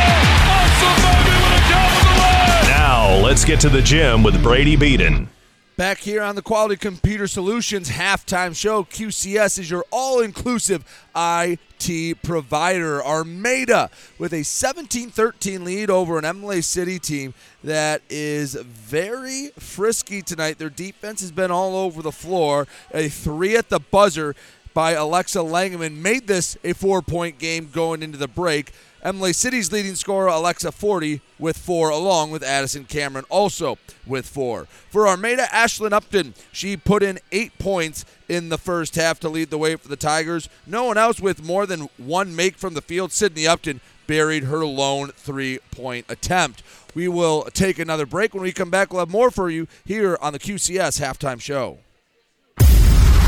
Now, let's get to the gym with Brady Beaton. Back here on the Quality Computer Solutions halftime show, QCS is your all inclusive IT provider. Armada with a 17 13 lead over an Imlay City team that is very frisky tonight. Their defense has been all over the floor. A three at the buzzer by Alexa Langeman made this a four point game going into the break. Imlay City's leading scorer, Alexa Forsythe, with four, along with Addison Cameron, also with four. For Armada, Ashlyn Upton, she put in eight points in the first half to lead the way for the Tigers. No one else with more than one make from the field. Sydney Upton buried her lone three point attempt. We will take another break. When we come back, we'll have more for you here on the QCS halftime show.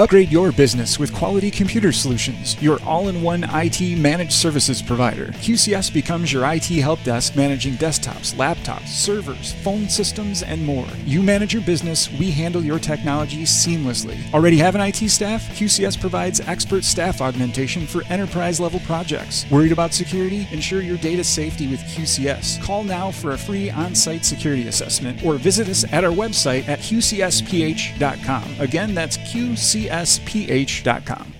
Upgrade your business with Quality Computer Solutions, your all in one IT managed services provider. QCS becomes your IT help desk managing desktops, laptops, servers, phone systems, and more. You manage your business, we handle your technology seamlessly. Already have an IT staff? QCS provides expert staff augmentation for enterprise level projects. Worried about security? Ensure your data safety with QCS. Call now for a free on site security assessment or visit us at our website at qcsph.com. Again, that's QCS sph.com.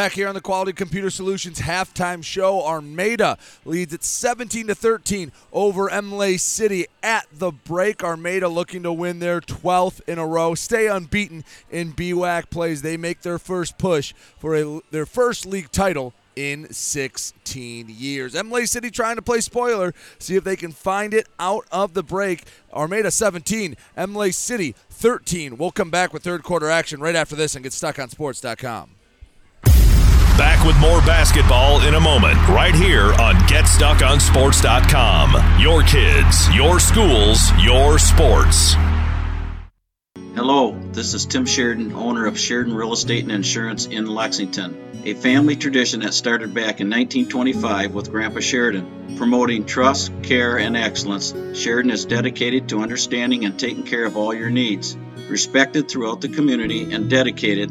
Back here on the Quality Computer Solutions halftime show, Armada leads at 17 to 13 over Imlay City at the break. Armada looking to win their 12th in a row, stay unbeaten in BWAC plays. They make their first push for a, their first league title in 16 years. Imlay City trying to play spoiler, see if they can find it out of the break. Armada 17, Imlay City 13. We'll come back with third quarter action right after this and get stuck on sports.com. Back with more basketball in a moment, right here on GetStuckOnSports.com. Your kids, your schools, your sports. Hello, this is Tim Sheridan, owner of Sheridan Real Estate and Insurance in Lexington, a family tradition that started back in 1925 with Grandpa Sheridan. Promoting trust, care, and excellence, Sheridan is dedicated to understanding and taking care of all your needs. Respected throughout the community and dedicated,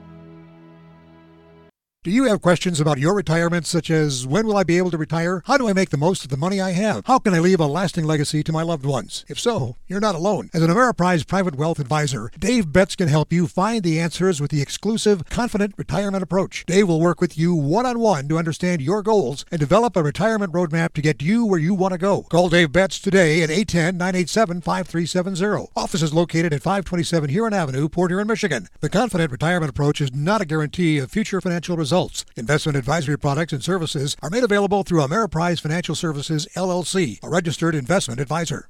Do you have questions about your retirement, such as when will I be able to retire? How do I make the most of the money I have? How can I leave a lasting legacy to my loved ones? If so, you're not alone. As an Ameriprise private wealth advisor, Dave Betts can help you find the answers with the exclusive Confident Retirement Approach. Dave will work with you one on one to understand your goals and develop a retirement roadmap to get you where you want to go. Call Dave Betts today at 810 987 5370. Office is located at 527 Huron Avenue, Port Huron, Michigan. The Confident Retirement Approach is not a guarantee of future financial results results. Investment advisory products and services are made available through Ameriprise Financial Services, LLC, a registered investment advisor.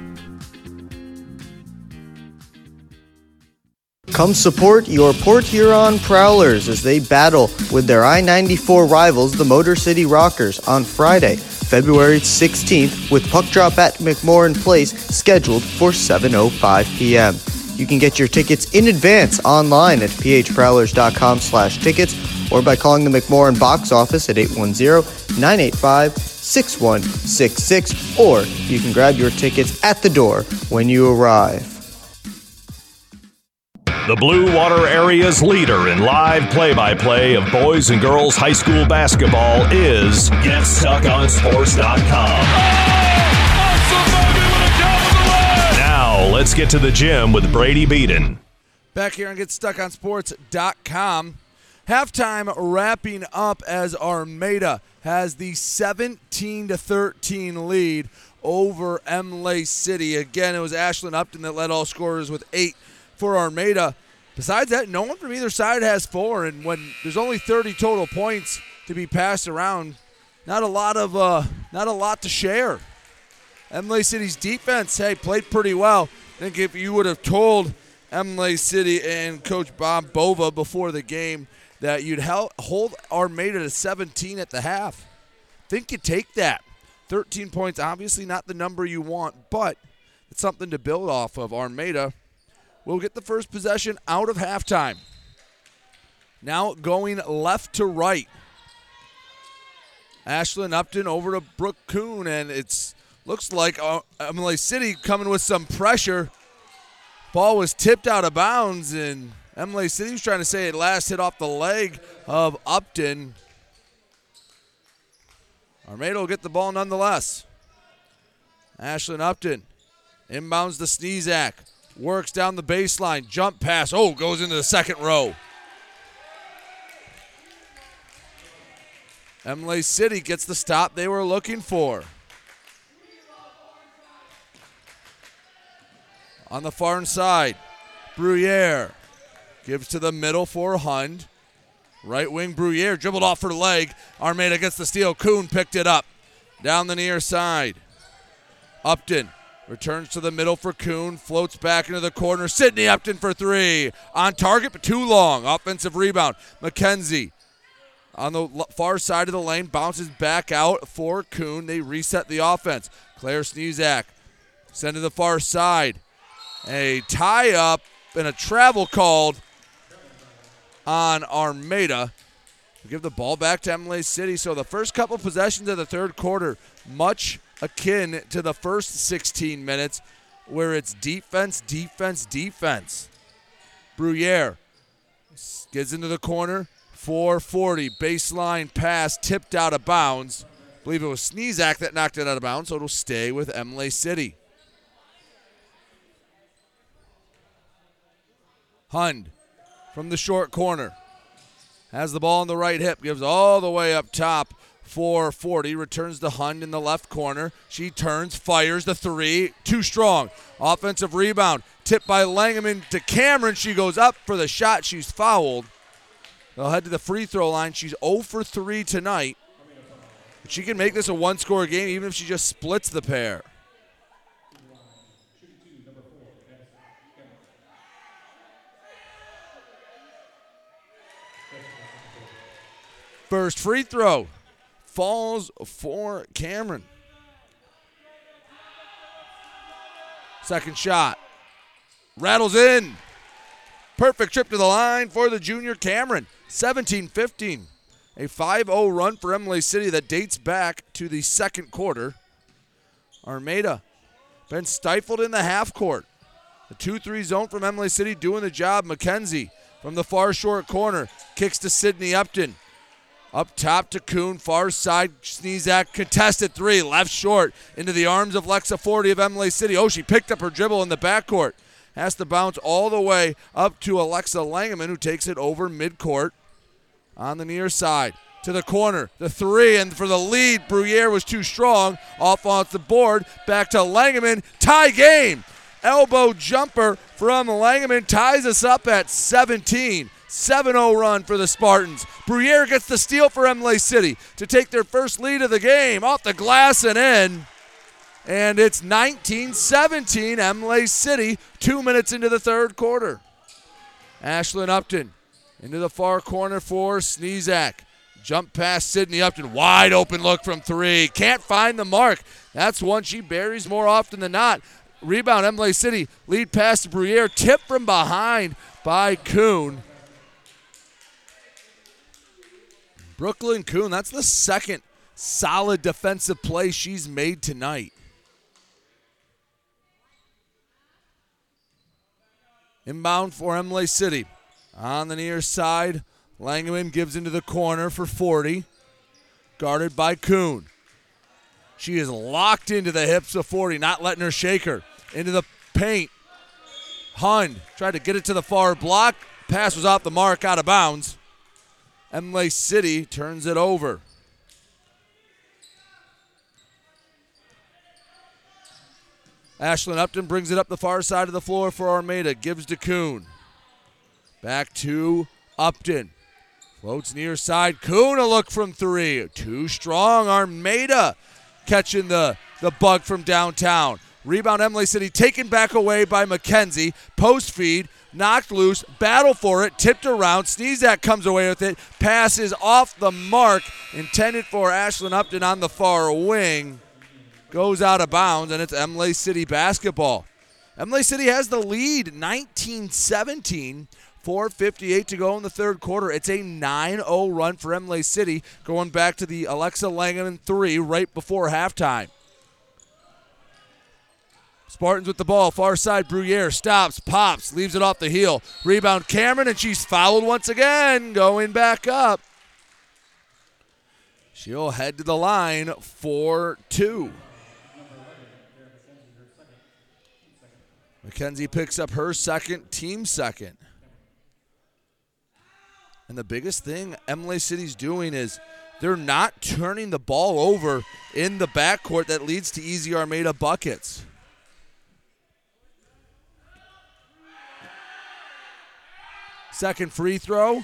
Come support your Port Huron Prowlers as they battle with their I 94 rivals, the Motor City Rockers, on Friday, February 16th, with puck drop at McMorran Place scheduled for 7.05 p.m. You can get your tickets in advance online at phprowlers.com slash tickets or by calling the McMorran box office at 810-985-6166 or you can grab your tickets at the door when you arrive. The Blue Water Area's leader in live play by play of boys and girls high school basketball is GetStuckOnSports.com. Now, let's get to the gym with Brady Beaton. Back here on GetStuckOnSports.com. Halftime wrapping up as Armada has the 17 to 13 lead over Imlay City. Again, it was Ashlyn Upton that led all scorers with eight for Armada. Besides that, no one from either side has four, and when there's only 30 total points to be passed around, not a lot of uh, not a lot to share. Imlay City's defense, hey, played pretty well. I think if you would have told Imlay City and Coach Bob Bova before the game that you'd hold Armada to 17 at the half, think you take that. 13 points, obviously not the number you want, but it's something to build off of. Armada will get the first possession out of halftime. Now going left to right. Ashlyn Upton over to Brooke Kuhn, and it's looks like uh, Imlay City coming with some pressure. Ball was tipped out of bounds, and Imlay City was trying to say it last hit off the leg of Upton. Armada will get the ball nonetheless. Ashlyn Upton inbounds the Sneezak. Works down the baseline. Jump pass. Oh, goes into the second row. Imlay City gets the stop they were looking for. On the far side, Bruyere gives to the middle for Hund. Right wing Bruyere dribbled off her leg. Armada gets the steal. Kuhn picked it up. Down the near side. Upton returns to the middle for Kuhn. Floats back into the corner. Sydney Upton for three. On target, but too long. Offensive rebound. McKenzie on the far side of the lane bounces back out for Kuhn. They reset the offense. Claire Sneezak send to the far side. A tie up and a travel called on Armada. We give the ball back to Imlay City. So the first couple possessions of the third quarter, much akin to the first 16 minutes, where it's defense, defense, defense. Bruyere gets into the corner, 440 baseline pass tipped out of bounds. I believe it was Sneezak that knocked it out of bounds, so it'll stay with Imlay City. Hund from the short corner has the ball on the right hip, gives all the way up top for Forsythe. Returns to Hund in the left corner. She turns, fires the three. Too strong. Offensive rebound. Tipped by Langeman to Cameron. She goes up for the shot. She's fouled. They'll head to the free throw line. She's 0 for 3 tonight. She can make this a one score game even if she just splits the pair. First free throw falls for Cameron. Second shot rattles in. Perfect trip to the line for the junior Cameron. 17 15. A 5 0 run for Imlay City that dates back to the second quarter. Armada been stifled in the half court. The 2 3 zone from Imlay City doing the job. McKenzie from the far short corner kicks to Sydney Upton. Up top to Kuhn, far side, Sneezak, contested three, left short, into the arms of Lexa Forsythe of Imlay City. Oh, she picked up her dribble in the backcourt. Has to bounce all the way up to Alexa Langeman, who takes it over midcourt on the near side. To the corner, the three, and for the lead, Bruyere was too strong. Off off the board, back to Langeman. Tie game. Elbow jumper from Langeman ties us up at 17. 7 0 run for the Spartans. Bruyere gets the steal for Imlay City to take their first lead of the game off the glass and in. And it's 19 17, Imlay City, two minutes into the third quarter. Ashlyn Upton into the far corner for Sneezak. Jump past Sydney Upton. Wide open look from three. Can't find the mark. That's one she buries more often than not. Rebound, Imlay City. Lead pass to Bruyere. Tip from behind by Kuhn. Brooklyn Kuhn, that's the second solid defensive play she's made tonight. Inbound for Imlay City. On the near side, Langeman gives into the corner for Forsythe. Guarded by Kuhn. She is locked into the hips of Forsythe, not letting her shake her. Into the paint. Hund tried to get it to the far block. Pass was off the mark, out of bounds. Imlay City turns it over. Ashlyn Upton brings it up the far side of the floor for Armada. Gives to Kuhn. Back to Upton. Floats near side. Kuhn a look from three. Too strong. Armada catching the, the bug from downtown. Rebound Imlay City taken back away by McKenzie. Post feed. Knocked loose. Battle for it. Tipped around. Sneezak comes away with it. Passes off the mark. Intended for Ashlyn Upton on the far wing goes out of bounds, and it's Imlay City basketball. Imlay City has the lead 19 17. 4.58 to go in the third quarter. It's a 9 0 run for Imlay City, going back to the Alexa Langeman 3 right before halftime. Spartans with the ball, far side. Bruyere stops, pops, leaves it off the heel. Rebound Cameron, and she's fouled once again, going back up. She'll head to the line for two. Mackenzie picks up her second, team second. And the biggest thing Imlay City's doing is they're not turning the ball over in the backcourt that leads to easy Armada buckets. Second free throw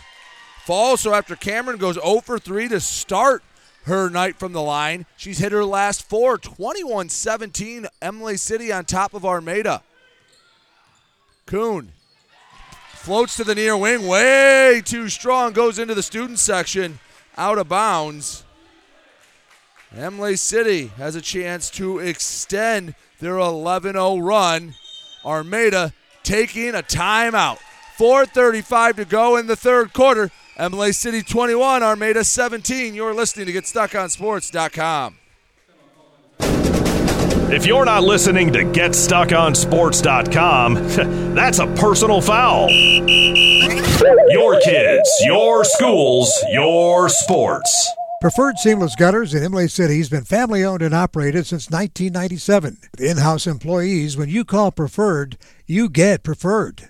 falls. So after Cameron goes 0 for 3 to start her night from the line, she's hit her last four 21 17. Imlay City on top of Armada. Kuhn floats to the near wing, way too strong, goes into the student section, out of bounds. Imlay City has a chance to extend their 11 0 run. Armada taking a timeout. 4.35 to go in the third quarter. Imlay City 21, Armada 17. You're listening to GetStuckOnSports.com. If you're not listening to GetStuckOnSports.com, *laughs* that's a personal foul. Your kids, your schools, your sports. Preferred Seamless Gutters in Imlay City has been family owned and operated since 1997. With in house employees, when you call Preferred, you get Preferred.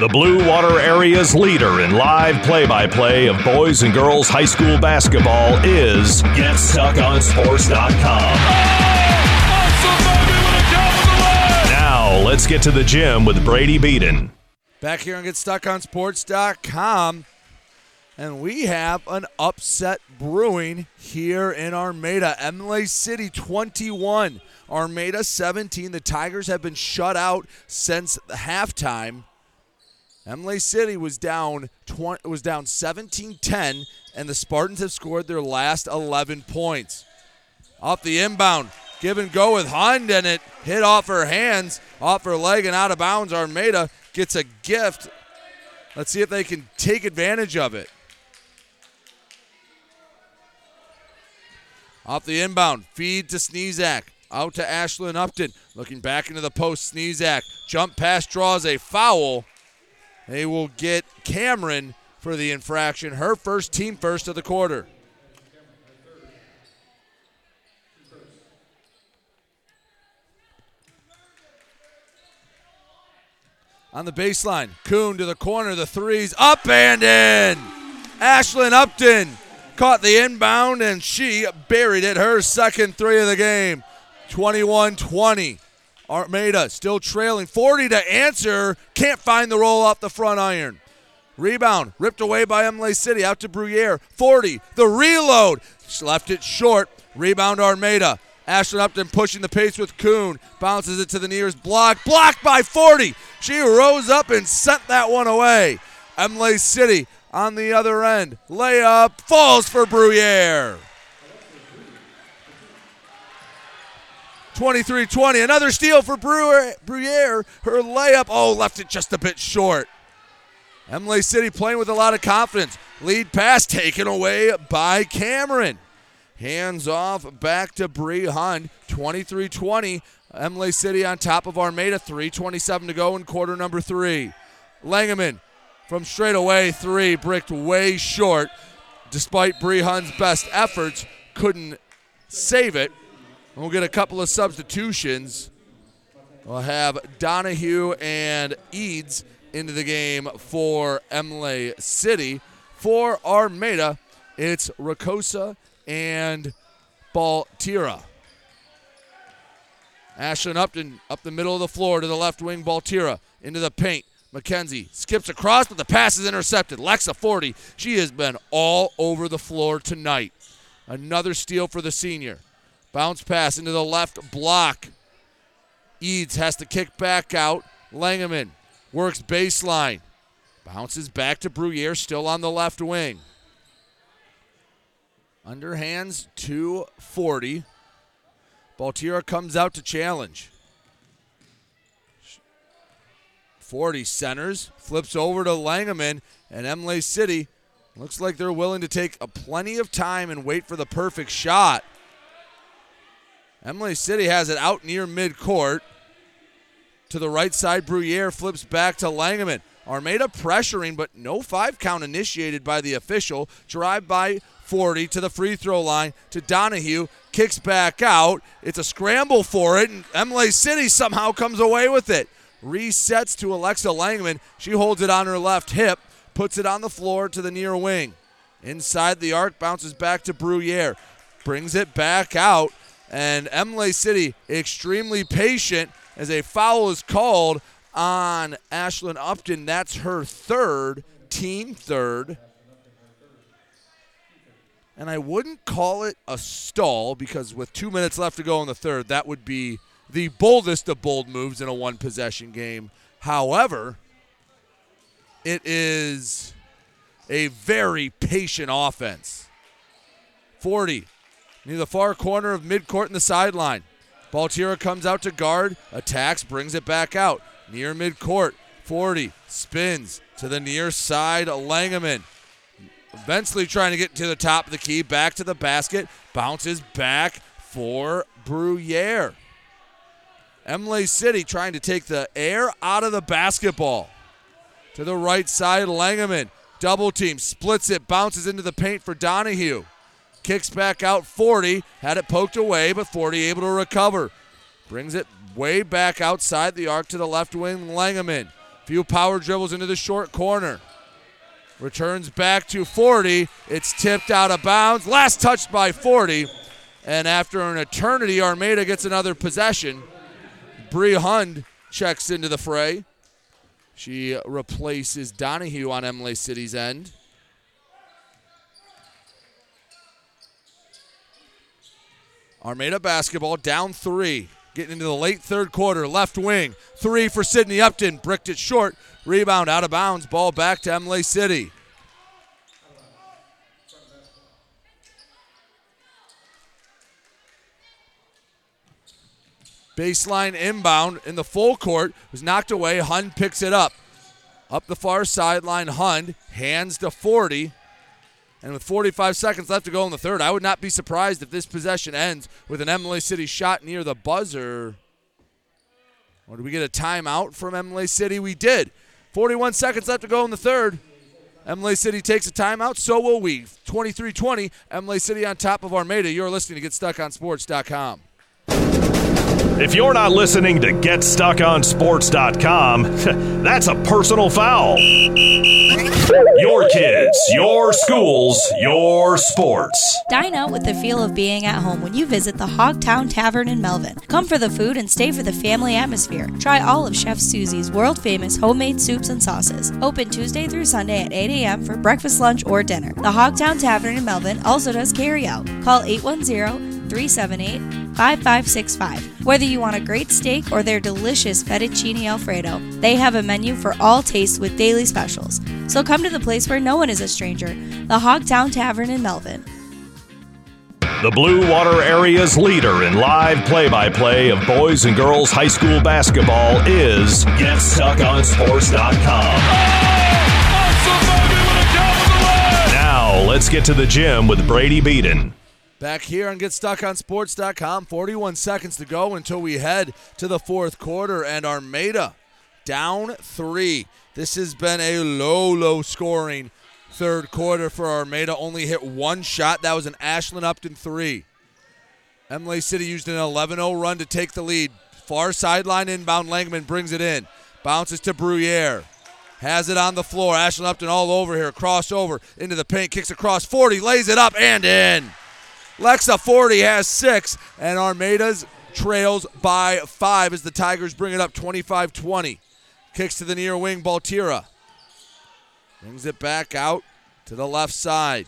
The Blue Water Area's leader in live play by play of boys and girls high school basketball is GetStuckOnSports.com. Now, let's get to the gym with Brady Beaton. Back here on GetStuckOnSports.com. And we have an upset brewing here in Armada. Imlay City 21, Armada 17. The Tigers have been shut out since the halftime. Imlay City was down 20, was down 17-10 and the Spartans have scored their last 11 points. Off the inbound, give and go with Hund and it hit off her hands, off her leg and out of bounds. Armada gets a gift. Let's see if they can take advantage of it. Off the inbound, feed to Sneezak. Out to Ashlyn Upton. Looking back into the post, Sneezak. Jump pass draws a foul. They will get Cameron for the infraction. Her first team first of the quarter. On the baseline, Kuhn to the corner, the threes up and in. Ashlyn Upton caught the inbound and she buried it. Her second three of the game. 21 20. Armada still trailing 40 to answer. Can't find the roll off the front iron. Rebound ripped away by Imlay City out to Bruyere. Forsythe. The reload. She left it short. Rebound Armada. Ashlyn Upton pushing the pace with Kuhn. Bounces it to the nearest block. Blocked by Forsythe. She rose up and sent that one away. Imlay City on the other end. Layup falls for Bruyere. 23 20. Another steal for Bruyere. Her layup, oh, left it just a bit short. Imlay City playing with a lot of confidence. Lead pass taken away by Cameron. Hands off back to Bree Hund. 23 20. Imlay City on top of Armada. 3.27 to go in quarter number three. Langeman from straight away, three, bricked way short. Despite Bree Hund's best efforts, couldn't save it. We'll get a couple of substitutions. We'll have Donahue and Eads into the game for Imlay City. For Armada, it's Rakosa and Baltira. Ashlyn Upton up the middle of the floor to the left wing. Baltira into the paint. McKenzie skips across, but the pass is intercepted. Lexa Forsythe. She has been all over the floor tonight. Another steal for the senior. Bounce pass into the left block. Eads has to kick back out. Langeman works baseline. Bounces back to Bruyere, still on the left wing. Underhands 240. Baltira comes out to challenge. Forsythe centers, flips over to Langeman, and Imlay City looks like they're willing to take a plenty of time and wait for the perfect shot. Imlay City has it out near midcourt. To the right side, Bruyere flips back to Langeman. Armada pressuring, but no five count initiated by the official. Drive by Forsythe to the free throw line to Donahue. Kicks back out. It's a scramble for it, and Imlay City somehow comes away with it. Resets to Alexa Langeman. She holds it on her left hip, puts it on the floor to the near wing. Inside the arc, bounces back to Bruyere. Brings it back out, and Imlay City extremely patient as a foul is called on Ashlyn Upton. That's her third, team third. And I wouldn't call it a stall because with two minutes left to go in the third, that would be the boldest of bold moves in a one possession game. However, it is a very patient offense. Forsythe near the far corner of midcourt in the sideline. Baltira comes out to guard, attacks, brings it back out. Near midcourt, Forsythe spins to the near side. Langeman eventually trying to get to the top of the key, back to the basket, bounces back for Bruyere. Imlay City trying to take the air out of the basketball. To the right side, Langeman. Double team, splits it, bounces into the paint for Donahue. Kicks back out Forsythe, had it poked away, but Forsythe able to recover. Brings it way back outside the arc to the left wing, Langeman. Few power dribbles into the short corner. Returns back to Forsythe. It's tipped out of bounds. Last touched by Forsythe. And after an eternity, Armada gets another possession. Bree Hund checks into the fray. She replaces Donahue on Imlay City's end. Armada basketball down three. Getting into the late third quarter. Left wing. Three for Sydney Upton. Bricked it short. Rebound out of bounds. Ball back to Imlay City. Baseline inbound in the full court was knocked away. Hund picks it up. Up the far sideline, Hund hands to Forsythe. And with 45 seconds left to go in the third, I would not be surprised if this possession ends with an Imlay City shot near the buzzer. Or did we get a timeout from Imlay City? We did. 41 seconds left to go in the third. Imlay City takes a timeout, so will we. 23 20, Imlay City on top of Armada. You're listening to GetStuckOnSports.com. If you're not listening to GetStuckOnSports.com, *laughs* that's a personal foul. Your kids, your schools, your sports. Dine out with the feel of being at home when you visit the Hogtown Tavern in Melvin. Come for the food and stay for the family atmosphere. Try all of Chef Susie's world famous homemade soups and sauces. Open Tuesday through Sunday at 8 a.m. for breakfast, lunch, or dinner. The Hogtown Tavern in Melvin also does carry out. Call 810 378 5565. Whether you want a great steak or their delicious fettuccine alfredo, they have a menu for all tastes with daily specials. So come to the place where no one is a stranger, the Hogtown Tavern in Melvin. The Blue Water Area's leader in live play by play of boys and girls high school basketball is GetStuckOnSports.com. Now, let's get to the gym with Brady Beaton. Back here on GetStuckOnSports.com, 41 seconds to go until we head to the fourth quarter, and Armada down three. This has been a low, low scoring third quarter for Armada. Only hit one shot. That was an Ashlyn Upton three. Imlay City used an 11 0 run to take the lead. Far sideline inbound. Langeman brings it in. Bounces to Bruyere. Has it on the floor. Ashlyn Upton all over here. Crossover into the paint. Kicks across Forsythe. Lays it up and in. Lexa Forsythe has six, and Armada's trails by five as the Tigers bring it up 25 20. Kicks to the near wing, Baltira. Brings it back out to the left side.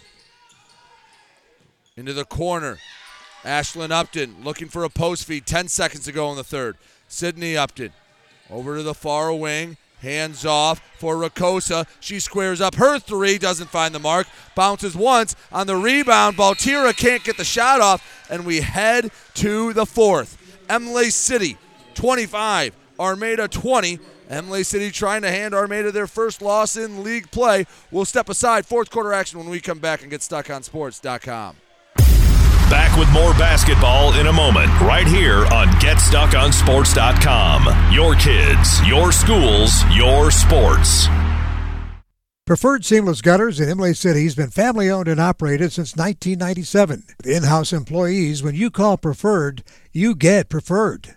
Into the corner. Ashlyn Upton looking for a post feed. 10 seconds to go in the third. Sydney Upton over to the far wing. Hands off for Rakosa. She squares up her three, doesn't find the mark. Bounces once on the rebound. Baltira can't get the shot off, and we head to the fourth. Imlay City 25, Armada 20. Imlay City trying to hand Armada their first loss in league play. We'll step aside fourth quarter action when we come back and GetStuckOnSports.com. Back with more basketball in a moment, right here on GetStuckOnSports.com. Your kids, your schools, your sports. Preferred Seamless Gutters in Imlay City has been family owned and operated since 1997. With in house employees, when you call Preferred, you get Preferred.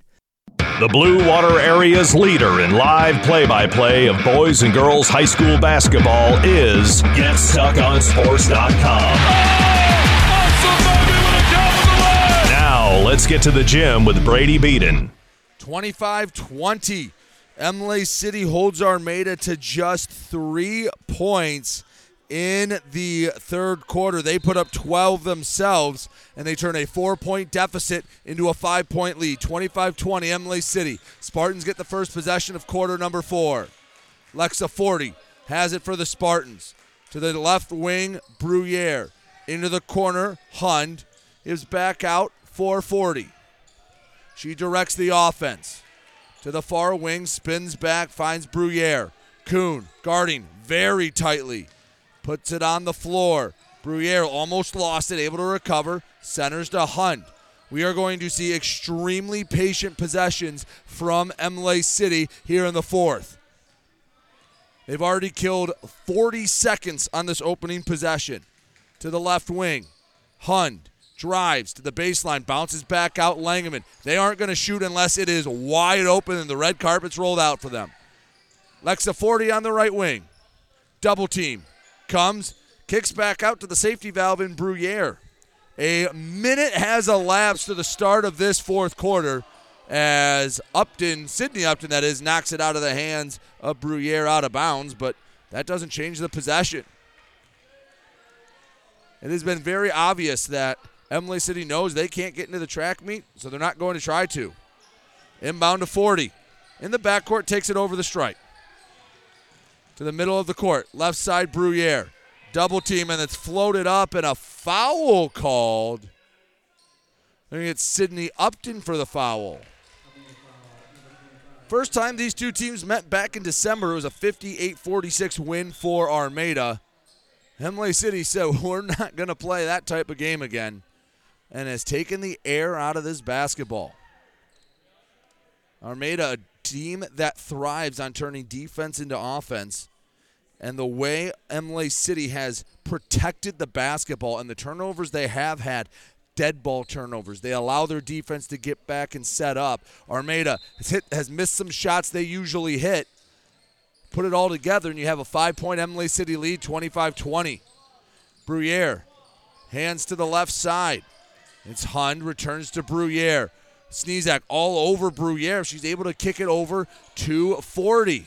The Blue Water Area's leader in live play by play of boys and girls high school basketball is GetStuckOnSports.com. Now, let's get to the gym with Brady Beaton. 25 20. Imlay City holds Armada to just three points in the third quarter. They put up 12 themselves, and they turn a four point deficit into a five point lead 25 20, Imlay City. Spartans get the first possession of quarter number four. Lexa Forsythe has it for the Spartans. To the left wing, Bruyere. Into the corner, Hund is back out, 440. She directs the offense. To the far wing, spins back, finds Bruyere. Kuhn guarding very tightly. Puts it on the floor. Bruyere almost lost it, able to recover. Centers to Hund. We are going to see extremely patient possessions from Imlay City here in the fourth. They've already killed 40 seconds on this opening possession. To the left wing, Hund drives to the baseline, bounces back out Langeman. They aren't going to shoot unless it is wide open and the red carpet's rolled out for them. Lexa Forsythe on the right wing. Double team. Comes, kicks back out to the safety valve in Bruyere. A minute has elapsed to the start of this fourth quarter as Upton, Sydney Upton, that is, knocks it out of the hands of Bruyere out of bounds, but that doesn't change the possession. It has been very obvious that Imlay City knows they can't get into the track meet, so they're not going to try to. Inbound to Forsythe. In the backcourt, takes it over the strike. To the middle of the court. Left side, Bruyere. Double team, and it's floated up, and a foul called. I think it's Sydney Upton for the foul. First time these two teams met back in December, it was a 58 46 win for Armada. Imlay City said, *laughs* We're not going to play that type of game again, and has taken the air out of this basketball. Armada, a team that thrives on turning defense into offense. And the way Imlay City has protected the basketball and the turnovers they have had, dead ball turnovers. They allow their defense to get back and set up. Armada has hit has missed some shots they usually hit. Put it all together and you have a 5-point Imlay City lead, 25-20. Bruyere hands to the left side. It's Hund returns to Bruyere. Sneezak all over Bruyere. She's able to kick it over to Forsythe.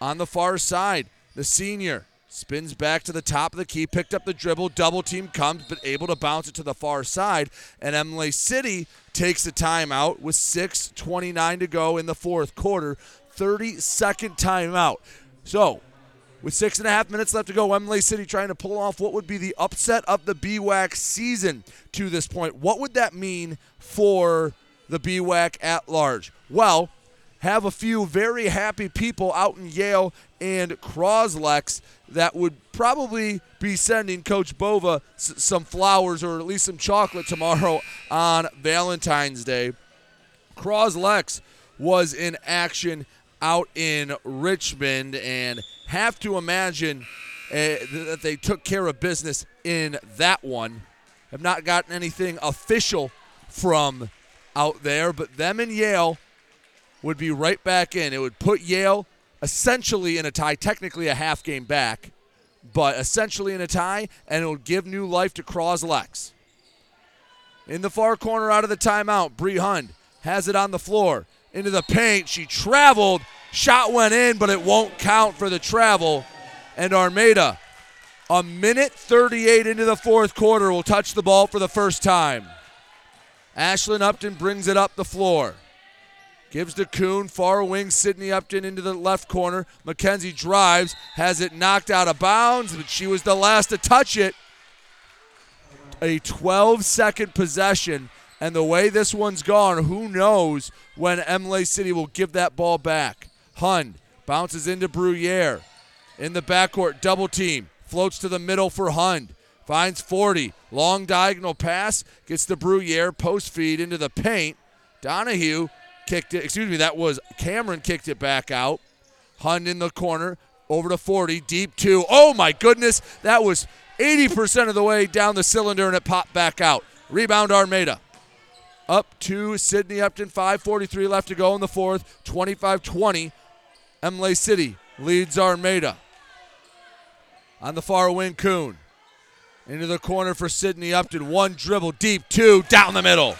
On the far side, the senior spins back to the top of the key, picked up the dribble, double team comes, but able to bounce it to the far side. And Imlay City takes the timeout with 6.29 to go in the fourth quarter. 30 second timeout. So, with six and a half minutes left to go, Imlay City trying to pull off what would be the upset of the BWAC season to this point. What would that mean for the BWAC at large? Well, have a few very happy people out in Yale and Croslex that would probably be sending Coach Bova s- some flowers or at least some chocolate tomorrow *laughs* on Valentine's Day. Croslex was in action out in Richmond and have to imagine uh, that they took care of business in that one. Have not gotten anything official from out there, but them and Yale would be right back in. It would put Yale essentially in a tie, technically a half game back, but essentially in a tie, and it would give new life to Croslex. In the far corner out of the timeout, Bree Hund has it on the floor. Into the paint. She traveled. Shot went in, but it won't count for the travel. And Armada, a minute 38 into the fourth quarter, will touch the ball for the first time. Ashlyn Upton brings it up the floor. Gives to Kuhn, far wing, Sydney Upton into the left corner. Mackenzie drives, has it knocked out of bounds, but she was the last to touch it. A 12 second possession, and the way this one's gone, who knows when Imlay City will give that ball back. Hund bounces into Bruyere. In the backcourt, double team. Floats to the middle for Hund. Finds Forsythe. Long diagonal pass. Gets the Bruyere. Post feed into the paint. Donahue kicked it. Excuse me, that was Cameron kicked it back out. Hund in the corner. Over to Forsythe. Deep two. Oh my goodness. That was 80% of the way down the cylinder and it popped back out. Rebound Armada. Up to Sydney Upton. 5.43 left to go in the fourth. 25 20. Imlay City leads Armada. On the far wing, Kuhn. Into the corner for Sydney Upton. One dribble deep, two down the middle.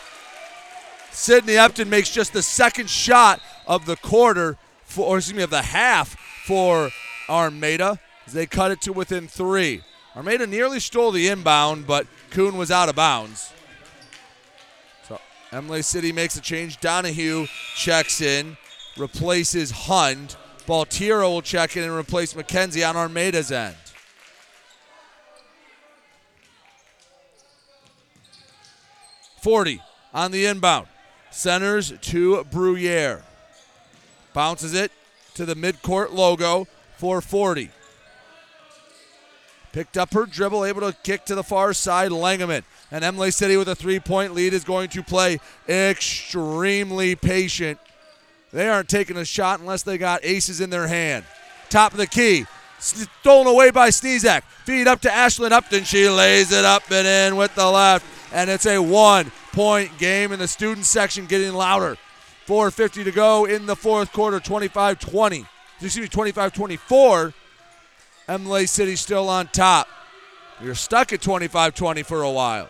Sydney Upton makes just the second shot of the quarter, for, or excuse me, of the half for Armada they cut it to within three. Armada nearly stole the inbound, but Kuhn was out of bounds. So Imlay City makes a change. Donahue checks in, replaces Hund. Baltira will check in and replace McKenzie on Armada's end. Forsythe on the inbound. Centers to Bruyere. Bounces it to the midcourt logo for Forsythe. Picked up her dribble, able to kick to the far side. Langeman. And Imlay City with a three point lead is going to play extremely patient. They aren't taking a shot unless they got aces in their hand. Top of the key. Stolen away by Sneezak. Feed up to Ashlyn Upton. She lays it up and in with the left. And it's a one point game in the student section getting louder. 4.50 to go in the fourth quarter, 25 20. Excuse me, 25 24. Imlay City still on top. You're stuck at 25 20 for a while.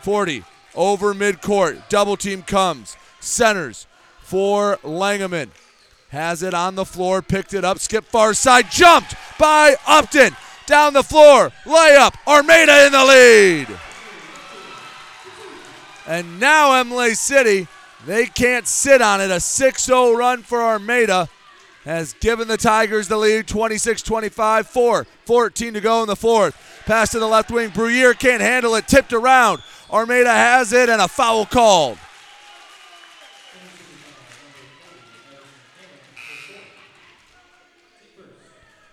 Forsythe over midcourt. Double team comes. Centers for Langeman. Has it on the floor, picked it up, skip far side, jumped by Upton. Down the floor, layup. Armada in the lead. And now Imlay City, they can't sit on it. A 6 0 run for Armada has given the Tigers the lead 26 25, 4 14 to go in the fourth. Pass to the left wing. Bruyere can't handle it, tipped around. Armada has it, and a foul called.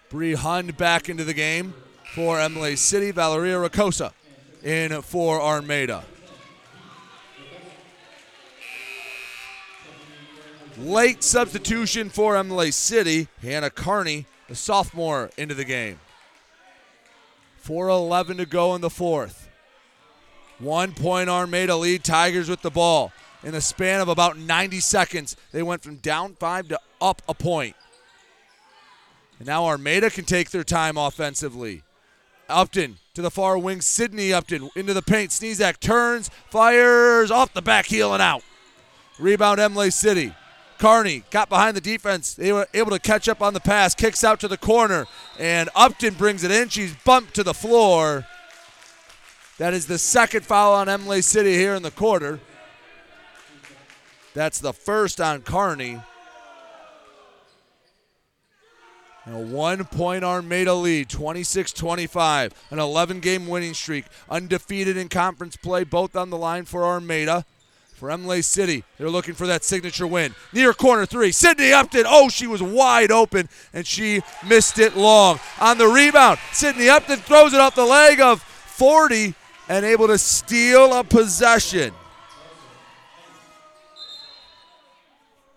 Bree Hund back into the game for Imlay City. Valeria Racosa in for Armada. Late substitution for Imlay City. Hannah Carney, the sophomore, into the game. 4.11 to go in the fourth. One point Armada lead. Tigers with the ball. In a span of about 90 seconds, they went from down five to up a point. And now Armada can take their time offensively. Upton to the far wing. Sydney Upton into the paint. Sneezak turns, fires off the back heel and out. Rebound Imlay City. Carney got behind the defense. They were able to catch up on the pass. Kicks out to the corner, and Upton brings it in. She's bumped to the floor. That is the second foul on Imlay City here in the quarter. That's the first on Carney. And a one point Armada lead, 26 25. An 11 game winning streak. Undefeated in conference play, both on the line for Armada. For Imlay City, they're looking for that signature win. Near corner three. Sydney Upton. Oh, she was wide open and she missed it long. On the rebound, Sydney Upton throws it off the leg of Forsythe and able to steal a possession.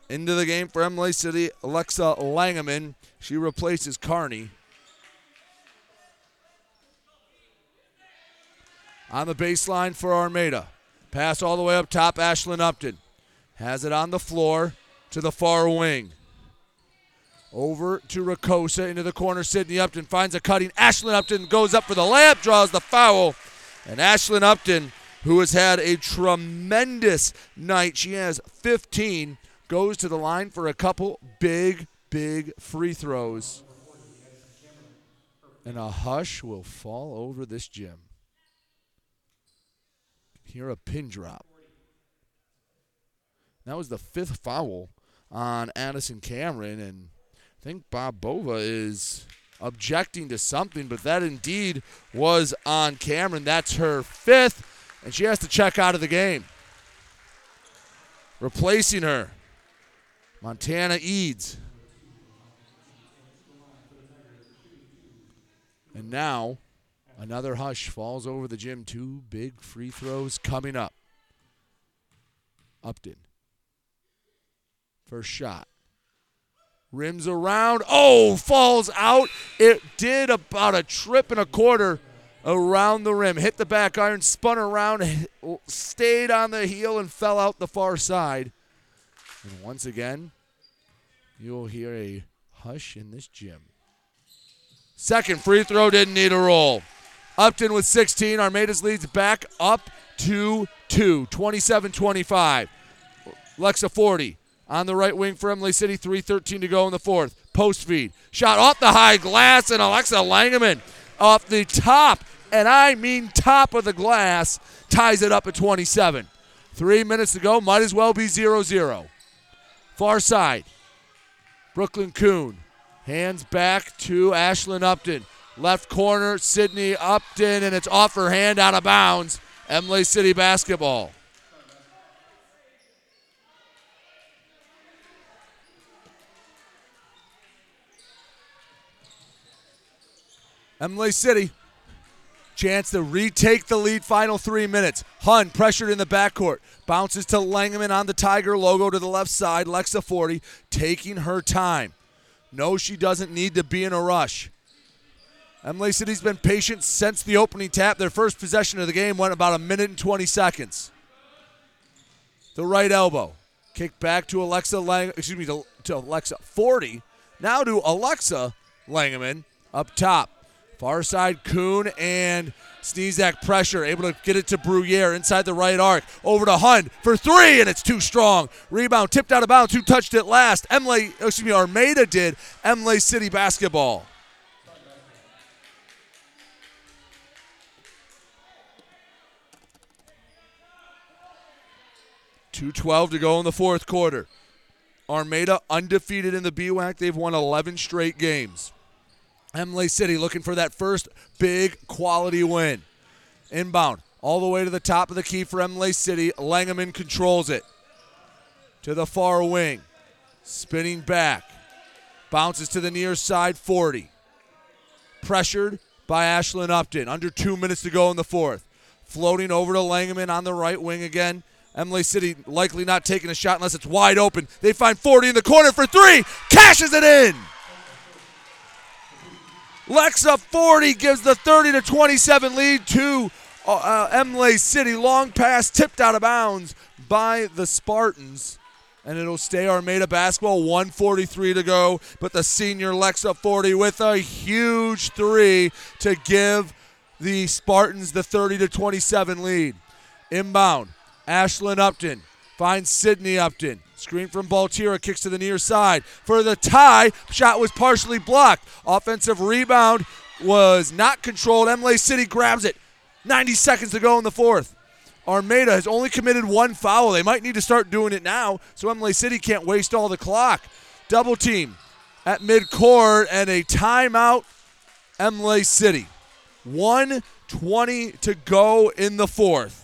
Into the game for Imlay City, Alexa Langeman. She replaces Carney. On the baseline for Armada. Pass all the way up top. Ashlyn Upton has it on the floor to the far wing. Over to Rakosa into the corner. Sydney Upton finds a cutting. Ashlyn Upton goes up for the layup, draws the foul. And Ashlyn Upton, who has had a tremendous night, she has 15, goes to the line for a couple big, big free throws. And a hush will fall over this gym. Hear a pin drop. That was the fifth foul on Addison Cameron, and I think Bob Bova is objecting to something, but that indeed was on Cameron. That's her fifth, and she has to check out of the game. Replacing her, Montana Eads. And now, another hush falls over the gym. Two big free throws coming up. Upton. First shot. Rims around. Oh, falls out. It did about a trip and a quarter around the rim. Hit the back iron, spun around, stayed on the heel, and fell out the far side. And once again, you'll hear a hush in this gym. Second free throw didn't need a roll. Upton with 16. Armada's leads back up to 2. 27 25. Lexa Forsythe on the right wing for Imlay City. 3.13 to go in the fourth. Post feed. Shot off the high glass, and Alexa Langeman off the top, and I mean top of the glass, ties it up at 27. Three minutes to go. Might as well be 0 0. Far side. Brooklyn Kuhn. Hands back to Ashlyn Upton. Left corner, Sydney Upton, and it's off her hand out of bounds. Imlay City basketball. Imlay City. Chance to retake the lead final three minutes. Hund pressured in the backcourt. Bounces to Langeman on the Tiger logo to the left side. Lexa Forsythe taking her time. No, she doesn't need to be in a rush. Imlay City's been patient since the opening tap. Their first possession of the game went about a minute and 20 seconds. The right elbow. Kick back to Alexa Lang, excuse me, to, to Alexa Forsythe. Now to Alexa Langeman up top. Far side, Kuhn and Sneezak pressure, able to get it to Bruyere inside the right arc. Over to Hund for three, and it's too strong. Rebound tipped out of bounds. Who touched it last? Imlay, excuse me, Armada did. Imlay City basketball. Two twelve to go in the fourth quarter. Armada undefeated in the BWAC. They've won 11 straight games. Imlay City looking for that first big quality win. Inbound all the way to the top of the key for Imlay City. Langeman controls it to the far wing. Spinning back. Bounces to the near side Forsythe. Pressured by Ashlyn Upton. Under two minutes to go in the fourth. Floating over to Langeman on the right wing again. Imlay City likely not taking a shot unless it's wide open. They find Forsythe in the corner for three. Cashes it in. Lexa Forsythe gives the 30 to 27 lead to uh, uh, Imlay City. Long pass tipped out of bounds by the Spartans. And it'll stay Armada basketball. 143 to go. But the senior Lexa Forsythe with a huge three to give the Spartans the 30 to 27 lead. Inbound. Ashlyn Upton finds Sydney Upton. Screen from Baltira, kicks to the near side for the tie. Shot was partially blocked. Offensive rebound was not controlled. Imlay City grabs it. 90 seconds to go in the fourth. Armada has only committed one foul. They might need to start doing it now, so Imlay City can't waste all the clock. Double team at midcourt and a timeout. Imlay City. 120 to go in the fourth.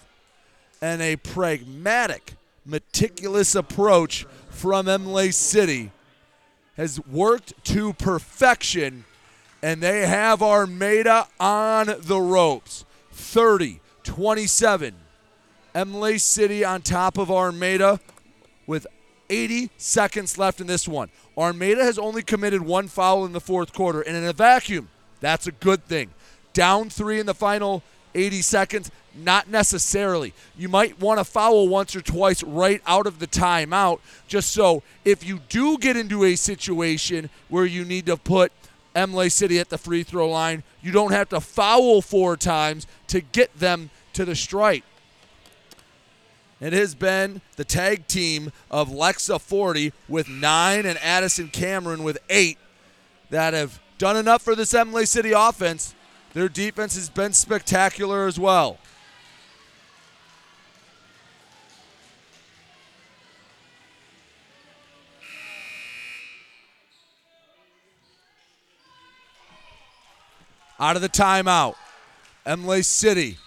And a pragmatic meticulous approach from Imlay City has worked to perfection, and they have Armada on the ropes. 30 27. Imlay City on top of Armada with 80 seconds left in this one. Armada has only committed one foul in the fourth quarter, and in a vacuum, that's a good thing. Down three in the final 80 seconds, Not necessarily. You might want to foul once or twice right out of the timeout, just so if you do get into a situation where you need to put Imlay City at the free throw line, you don't have to foul four times to get them to the strike. It has been the tag team of Lexa Forsythe with nine and Addison Cameron with eight that have done enough for this Imlay City offense. Their defense has been spectacular as well. Out of the timeout, Imlay City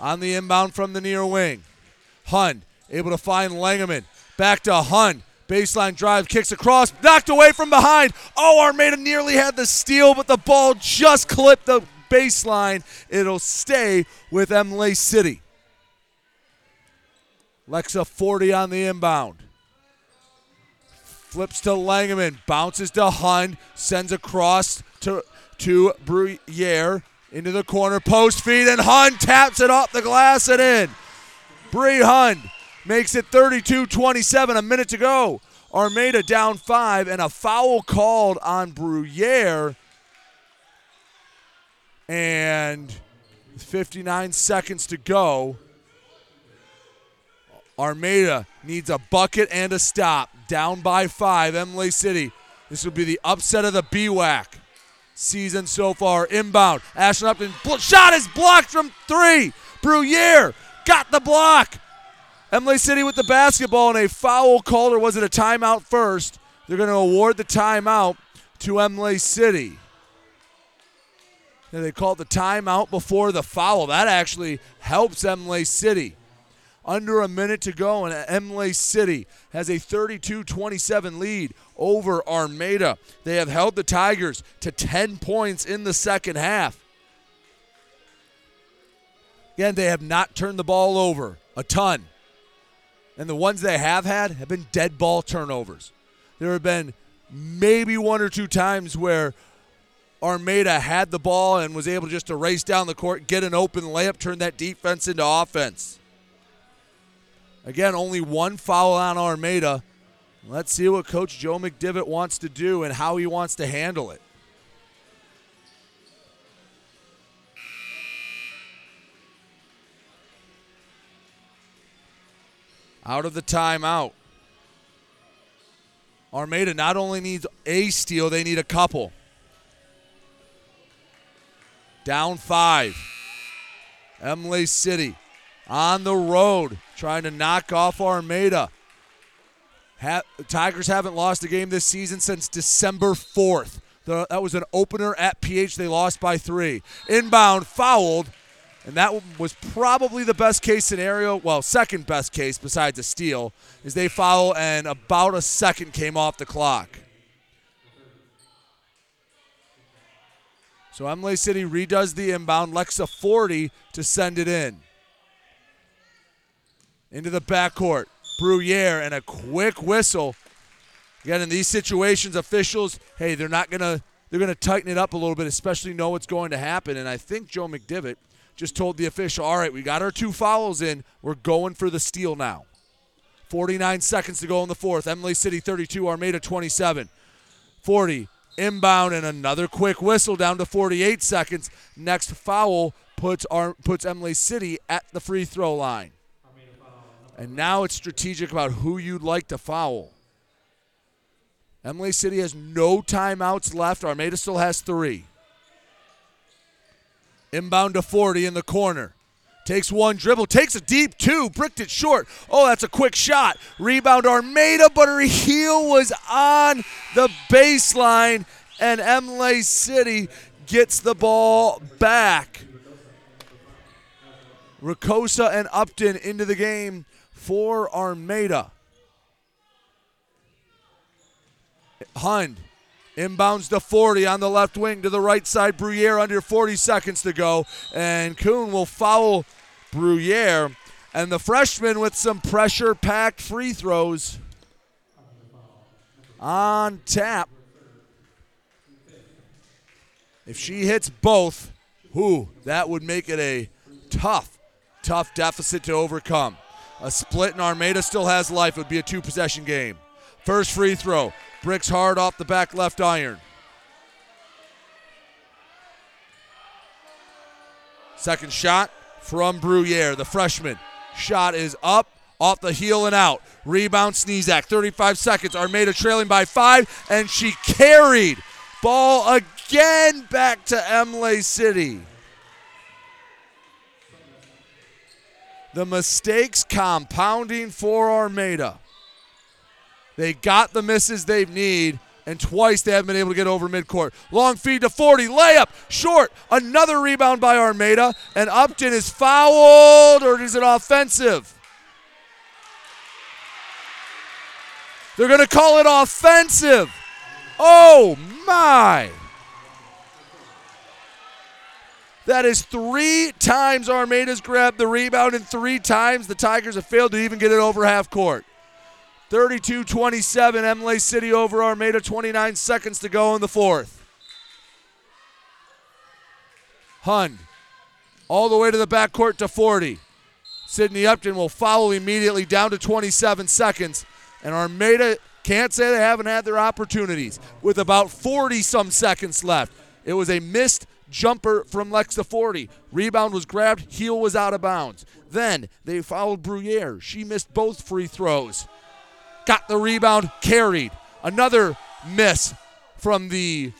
on the inbound from the near wing. Hund able to find Langeman. Back to Hund. Baseline drive, kicks across, knocked away from behind. Oh, Armada nearly had the steal, but the ball just clipped the baseline. It'll stay with Imlay City. Lexa Forsythe on the inbound. Flips to Langeman, bounces to Hund, sends across to, to Bruyere into the corner, post feed, and Hund taps it off the glass and in. Bree Hund makes it 32 27, a minute to go. Armada down five, and a foul called on Bruyere. And 59 seconds to go. Armada needs a bucket and a stop. Down by five, Imlay City. This will be the upset of the BWAC season so far. Inbound. Ashlyn Upton shot is blocked from three. Bruyere got the block. Imlay City with the basketball and a foul called, or was it a timeout first? They're going to award the timeout to Imlay City. And they called the timeout before the foul. That actually helps Imlay City. Under a minute to go, and Imlay City has a 32 27 lead over Armada. They have held the Tigers to 10 points in the second half. Again, they have not turned the ball over a ton. And the ones they have had have been dead ball turnovers. There have been maybe one or two times where Armada had the ball and was able just to race down the court, get an open layup, turn that defense into offense. Again, only one foul on Armada. Let's see what Coach Joe McDivitt wants to do and how he wants to handle it. out of the timeout. Armada not only needs a steal, they need a couple. Down five. Imlay City on the road trying to knock off Armada. Ha- Tigers haven't lost a game this season since December 4th. The, that was an opener at PH. They lost by three. Inbound, fouled. And that was probably the best case scenario. Well, second best case besides a steal is they foul and about a second came off the clock. So Imlay City redoes the inbound. Lexa Forsythe to send it in. Into the backcourt. Bruyere and a quick whistle. Again, in these situations, officials, hey, they're not gonna they're gonna tighten it up a little bit, especially know what's going to happen. And I think Joe McDivitt – just told the official, all right, we got our two fouls in. We're going for the steal now. 49 seconds to go in the fourth. Imlay City 32, Armada 27. Forsythe, inbound, and another quick whistle down to 48 seconds. Next foul puts, our, puts Imlay City at the free throw line. And now it's strategic about who you'd like to foul. Imlay City has no timeouts left. Armada still has three. Inbound to Forsythe in the corner. Takes one dribble, takes a deep two, bricked it short. Oh, that's a quick shot. Rebound Armada, but her heel was on the baseline, and Imlay City gets the ball back. Ricosa and Upton into the game for Armada. Hund Inbounds to Forsythe on the left wing to the right side. Bruyere under 40 seconds to go. And Kuhn will foul Bruyere. And the freshman with some pressure packed free throws on tap. If she hits both, whoo, that would make it a tough, tough deficit to overcome. A split and Armada still has life. It would be a two possession game. First free throw. Bricks hard off the back left iron. Second shot from Bruyere, the freshman. Shot is up, off the heel and out. Rebound Sneezak, 35 seconds. Armada trailing by five, and she carried. Ball again back to Imlay City. The mistakes compounding for Armada. They got the misses they need, and twice they haven't been able to get over midcourt. Long feed to Forsythe, layup, short. Another rebound by Armada, and Upton is fouled, or is it offensive? They're going to call it offensive. Oh, my. That is three times Armada's grabbed the rebound, and three times the Tigers have failed to even get it over half court. 32 27, Imlay City over Armada, 29 seconds to go in the fourth. Hund all the way to the backcourt to Forsythe. Sydney Upton will follow immediately down to 27 seconds, and Armada can't say they haven't had their opportunities with about 40 some seconds left. It was a missed jumper from Lexa Forsythe. Rebound was grabbed, heel was out of bounds. Then they fouled Bruyere. She missed both free throws. Got the rebound, carried. Another miss from the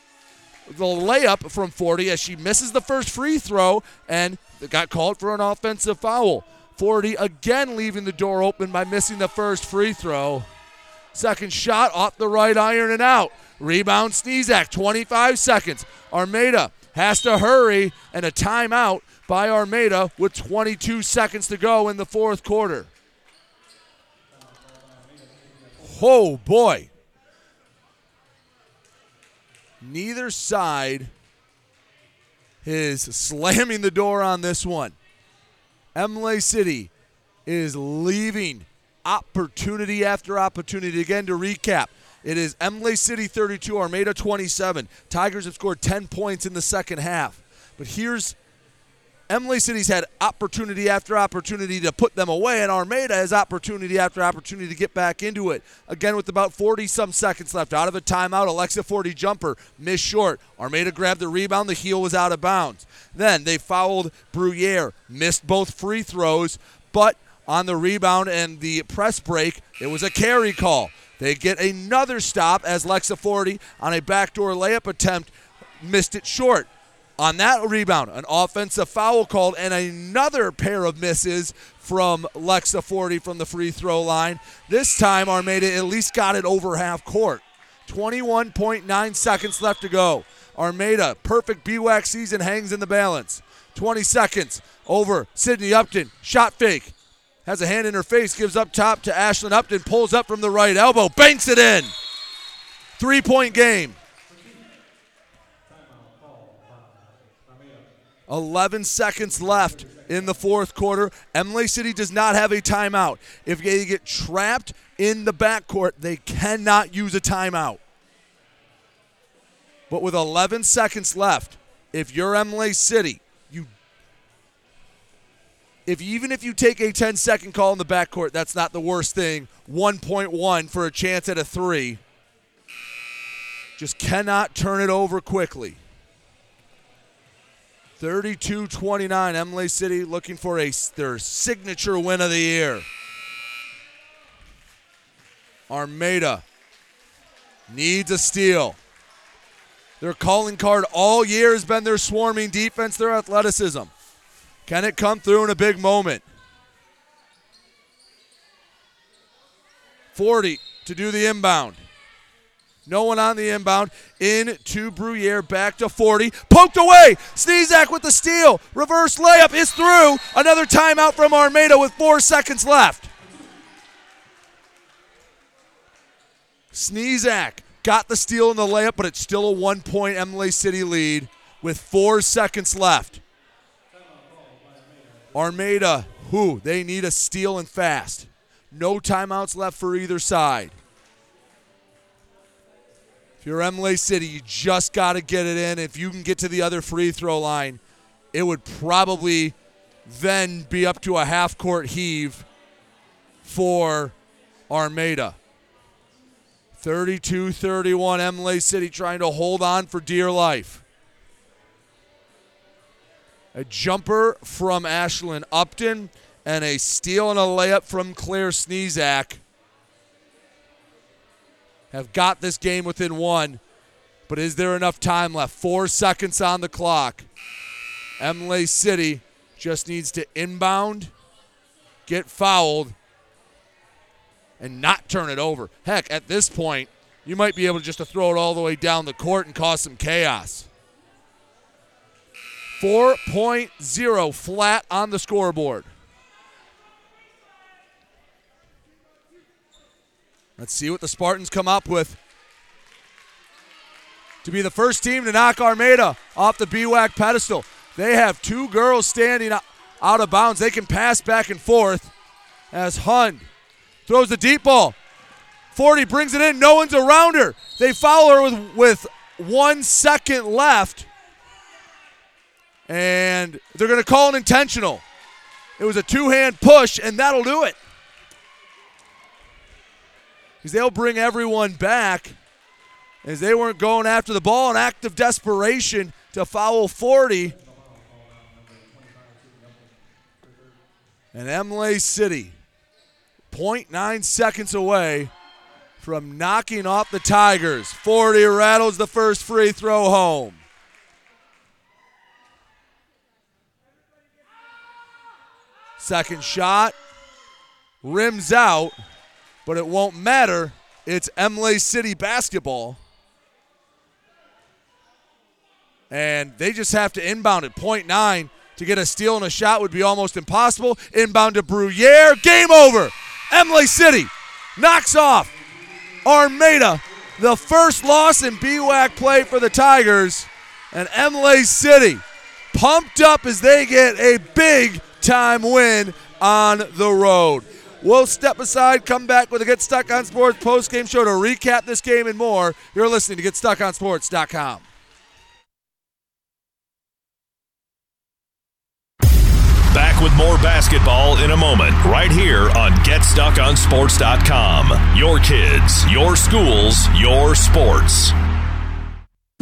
the layup from Forsythe as she misses the first free throw and got called for an offensive foul. Forsythe again leaving the door open by missing the first free throw. Second shot off the right iron and out. Rebound Sneezak, 25 seconds. Armada has to hurry and a timeout by Armada with 22 seconds to go in the fourth quarter. Oh boy. Neither side is slamming the door on this one. Imlay City is leaving opportunity after opportunity. Again, to recap, it is Imlay City 32, Armada 27. Tigers have scored 10 points in the second half. But here's Imlay City's had opportunity after opportunity to put them away, and Armada has opportunity after opportunity to get back into it. Again, with about 40 some seconds left, out of a timeout, Alexa Forsythe jumper, missed short. Armada grabbed the rebound, the heel was out of bounds. Then they fouled Bruyere, missed both free throws, but on the rebound and the press break, it was a carry call. They get another stop as Lexa Forsythe on a backdoor layup attempt missed it short. On that rebound, an offensive foul called and another pair of misses from Lexa Forsythe from the free throw line. This time, Armada at least got it over half court. 21.9 seconds left to go. Armada, perfect BWAC season hangs in the balance. 20 seconds over Sydney Upton. Shot fake. Has a hand in her face, gives up top to Ashlyn Upton, pulls up from the right elbow, banks it in. Three point game. 11 seconds left in the fourth quarter. Imlay City does not have a timeout. If they get trapped in the backcourt, they cannot use a timeout. But with 11 seconds left, if you're Imlay City, if even if you take a 10 second call in the backcourt, that's not the worst thing. 1.1 for a chance at a 3. Just cannot turn it over quickly. 32 29. Imlay City looking for a their signature win of the year. Armada needs a steal. Their calling card all year has been their swarming defense, their athleticism. Can it come through in a big moment? Forsythe to do the inbound. No one on the inbound. In to Bruyere. Back to Forsythe. Poked away. Sneezak with the steal. Reverse layup is through. Another timeout from Armada with four seconds left. Sneezak got the steal in the layup, but it's still a one point Imlay City lead with four seconds left. Armada, who? They need a steal and fast. No timeouts left for either side. If you're Imlay City, you just got to get it in. If you can get to the other free throw line, it would probably then be up to a half court heave for Armada. 32 31, Imlay City trying to hold on for dear life. A jumper from Ashlyn Upton and a steal and a layup from Claire Sneezak have got this game within one. But is there enough time left? Four seconds on the clock. Imlay City just needs to inbound, get fouled, and not turn it over. Heck, at this point, you might be able just to throw it all the way down the court and cause some chaos. 4.0 flat on the scoreboard. Let's see what the Spartans come up with. To be the first team to knock Armada off the BWAC pedestal. They have two girls standing out of bounds. They can pass back and forth as Hund throws the deep ball. Forsythe brings it in. No one's around her. They foul her with, with one second left. And they're going to call an intentional. It was a two hand push, and that'll do it. Because they'll bring everyone back as they weren't going after the ball. An act of desperation to foul Forsythe. And Imlay City, 0.9 seconds away from knocking off the Tigers. Forsythe rattles the first free throw home. Second shot rims out, but it won't matter. It's Imlay City basketball. And they just have to inbound at point nine to get a steal and a shot would be almost impossible. Inbound to Bruyere. Game over. Imlay City knocks off Armada. The first loss in BWAC play for the Tigers. And Imlay City pumped up as they get a big time win on the road. We'll step aside, come back with a Get Stuck on Sports post game show to recap this game and more. You're listening to GetStuckOnSports.com. Back with more basketball in a moment, right here on GetStuckOnSports.com. Your kids, your schools, your sports.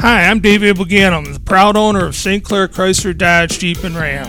Hi, I'm David Buganum, the proud owner of St. Clair Chrysler Dodge Jeep and Ram.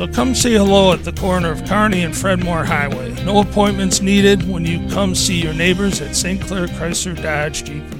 So come say hello at the corner of Kearney and Fred Moore Highway. No appointments needed when you come see your neighbors at St. Clair Chrysler Dodge Jeep.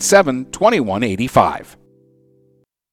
987 2185.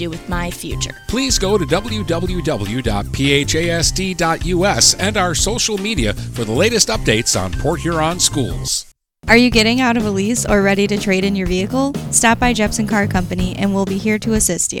do with my future. Please go to www.phasd.us and our social media for the latest updates on Port Huron schools. Are you getting out of a lease or ready to trade in your vehicle? Stop by Jepson Car Company and we'll be here to assist you.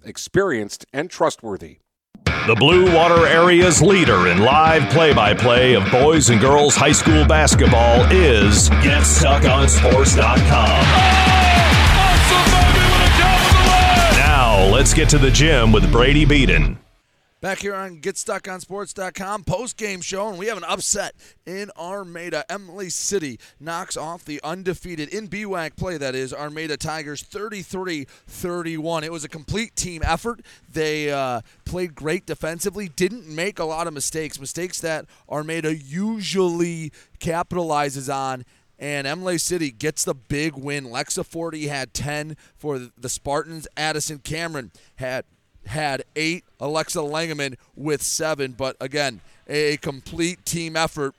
experienced and trustworthy. The Blue Water Area's leader in live play by play of boys and girls high school basketball is GetStuckOnSports.com. Now, let's get to the gym with Brady Beaton. Back here on GetStuckOnSports.com post game show, and we have an upset in Armada. Imlay City knocks off the undefeated in BWAC play, that is, Armada Tigers 33 31. It was a complete team effort. They uh, played great defensively, didn't make a lot of mistakes, mistakes that Armada usually capitalizes on and Imlay City gets the big win. Lexa Forsythe had 10 for the Spartans. Addison Cameron had had eight. Alexa Langeman with seven. But again, a complete team effort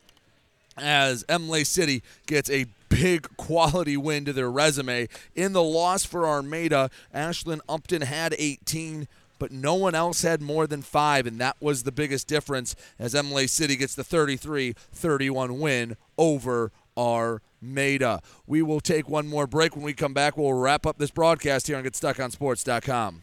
as Imlay City gets a big quality win to their resume. In the loss for Armada, Ashlyn Upton had 18 but no one else had more than five, and that was the biggest difference as Imlay City gets the 33 31 win over Armada. We will take one more break. When we come back, we'll wrap up this broadcast here on GetStuckOnSports.com.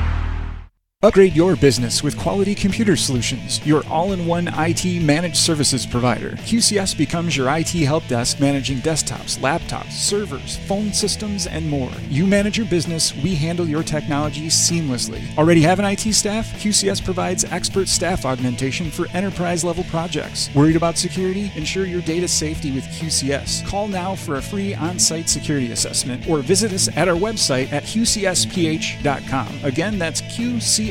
Upgrade your business with Quality Computer Solutions, your all in one IT managed services provider. QCS becomes your IT help desk managing desktops, laptops, servers, phone systems, and more. You manage your business, we handle your technology seamlessly. Already have an IT staff? QCS provides expert staff augmentation for enterprise level projects. Worried about security? Ensure your data safety with QCS. Call now for a free on site security assessment or visit us at our website at qcsph.com. Again, that's QCS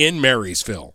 in Marysville.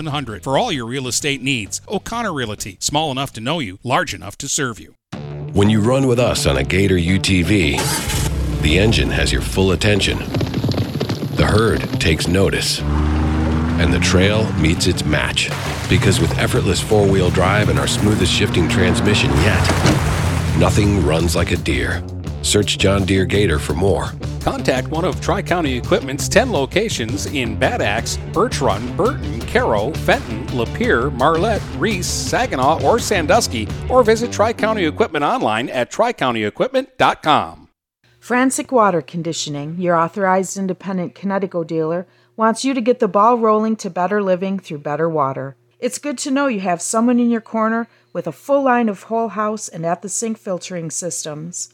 8700 for all your real estate needs. O'Connor Realty, small enough to know you, large enough to serve you. When you run with us on a Gator UTV, the engine has your full attention. The herd takes notice. And the trail meets its match. Because with effortless four wheel drive and our smoothest shifting transmission yet, nothing runs like a Deere. Search John Deere Gator for more. Contact one of Tri County Equipment's 10 locations in Bad Axe, Birch Run, Burton, Caro, Fenton, Lapeer, Marlette, Reese, Saginaw, or Sandusky, or visit Tri County Equipment online at tricountyequipment.com. Frantic Water Conditioning, your authorized independent Kinetico dealer, wants you to get the ball rolling to better living through better water. It's good to know you have someone in your corner with a full line of whole house and at the sink filtering systems.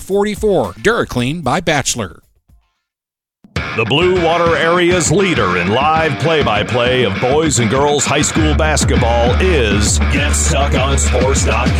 44. DuraClean by Bachelor. The Blue Water Area's leader in live play by play of boys and girls high school basketball is GetStuckOnSports.com.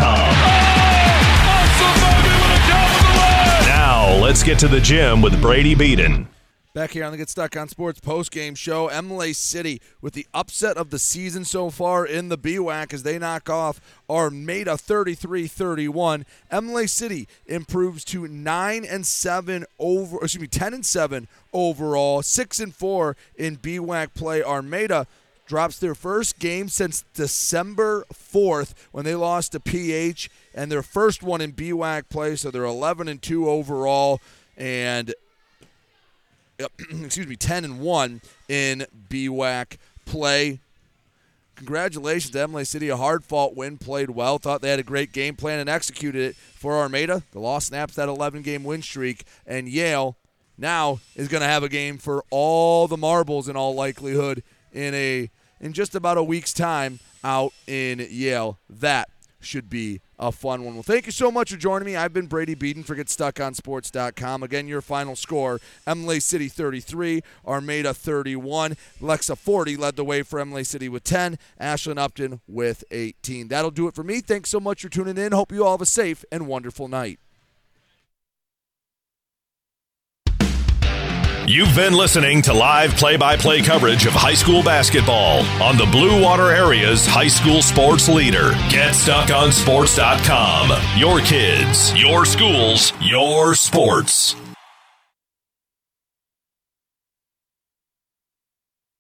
Now, let's get to the gym with Brady Beaton. Back here on the Get Stuck on Sports post game show, Imlay City with the upset of the season so far in the BWAC as they knock off Armada 33-31. Imlay City improves to 9 and 7 over excuse me 10 and 7 overall, 6 and 4 in BWAC play. Armada drops their first game since December 4th when they lost to PH and their first one in BWAC play, so they're 11 and 2 overall and *clears throat* excuse me, 10 and 1 in BWAC play. Congratulations to Imlay City. A hard fought win, played well. Thought they had a great game plan and executed it for Armada. The loss snaps that 11 game win streak. And Yale now is going to have a game for all the marbles in all likelihood in a in just about a week's time out in Yale. That should be a fun one. Well, thank you so much for joining me. I've been Brady Beaton for GetStuckOnSports.com. Again, your final score, Imlay City 33, Armada 31. Lexa Forsythe led the way for Imlay City with 10, Ashlyn Upton with 18. That'll do it for me. Thanks so much for tuning in. Hope you all have a safe and wonderful night. You've been listening to live play by play coverage of high school basketball on the Blue Water Area's high school sports leader. Get stuck on GetStuckOnSports.com. Your kids, your schools, your sports.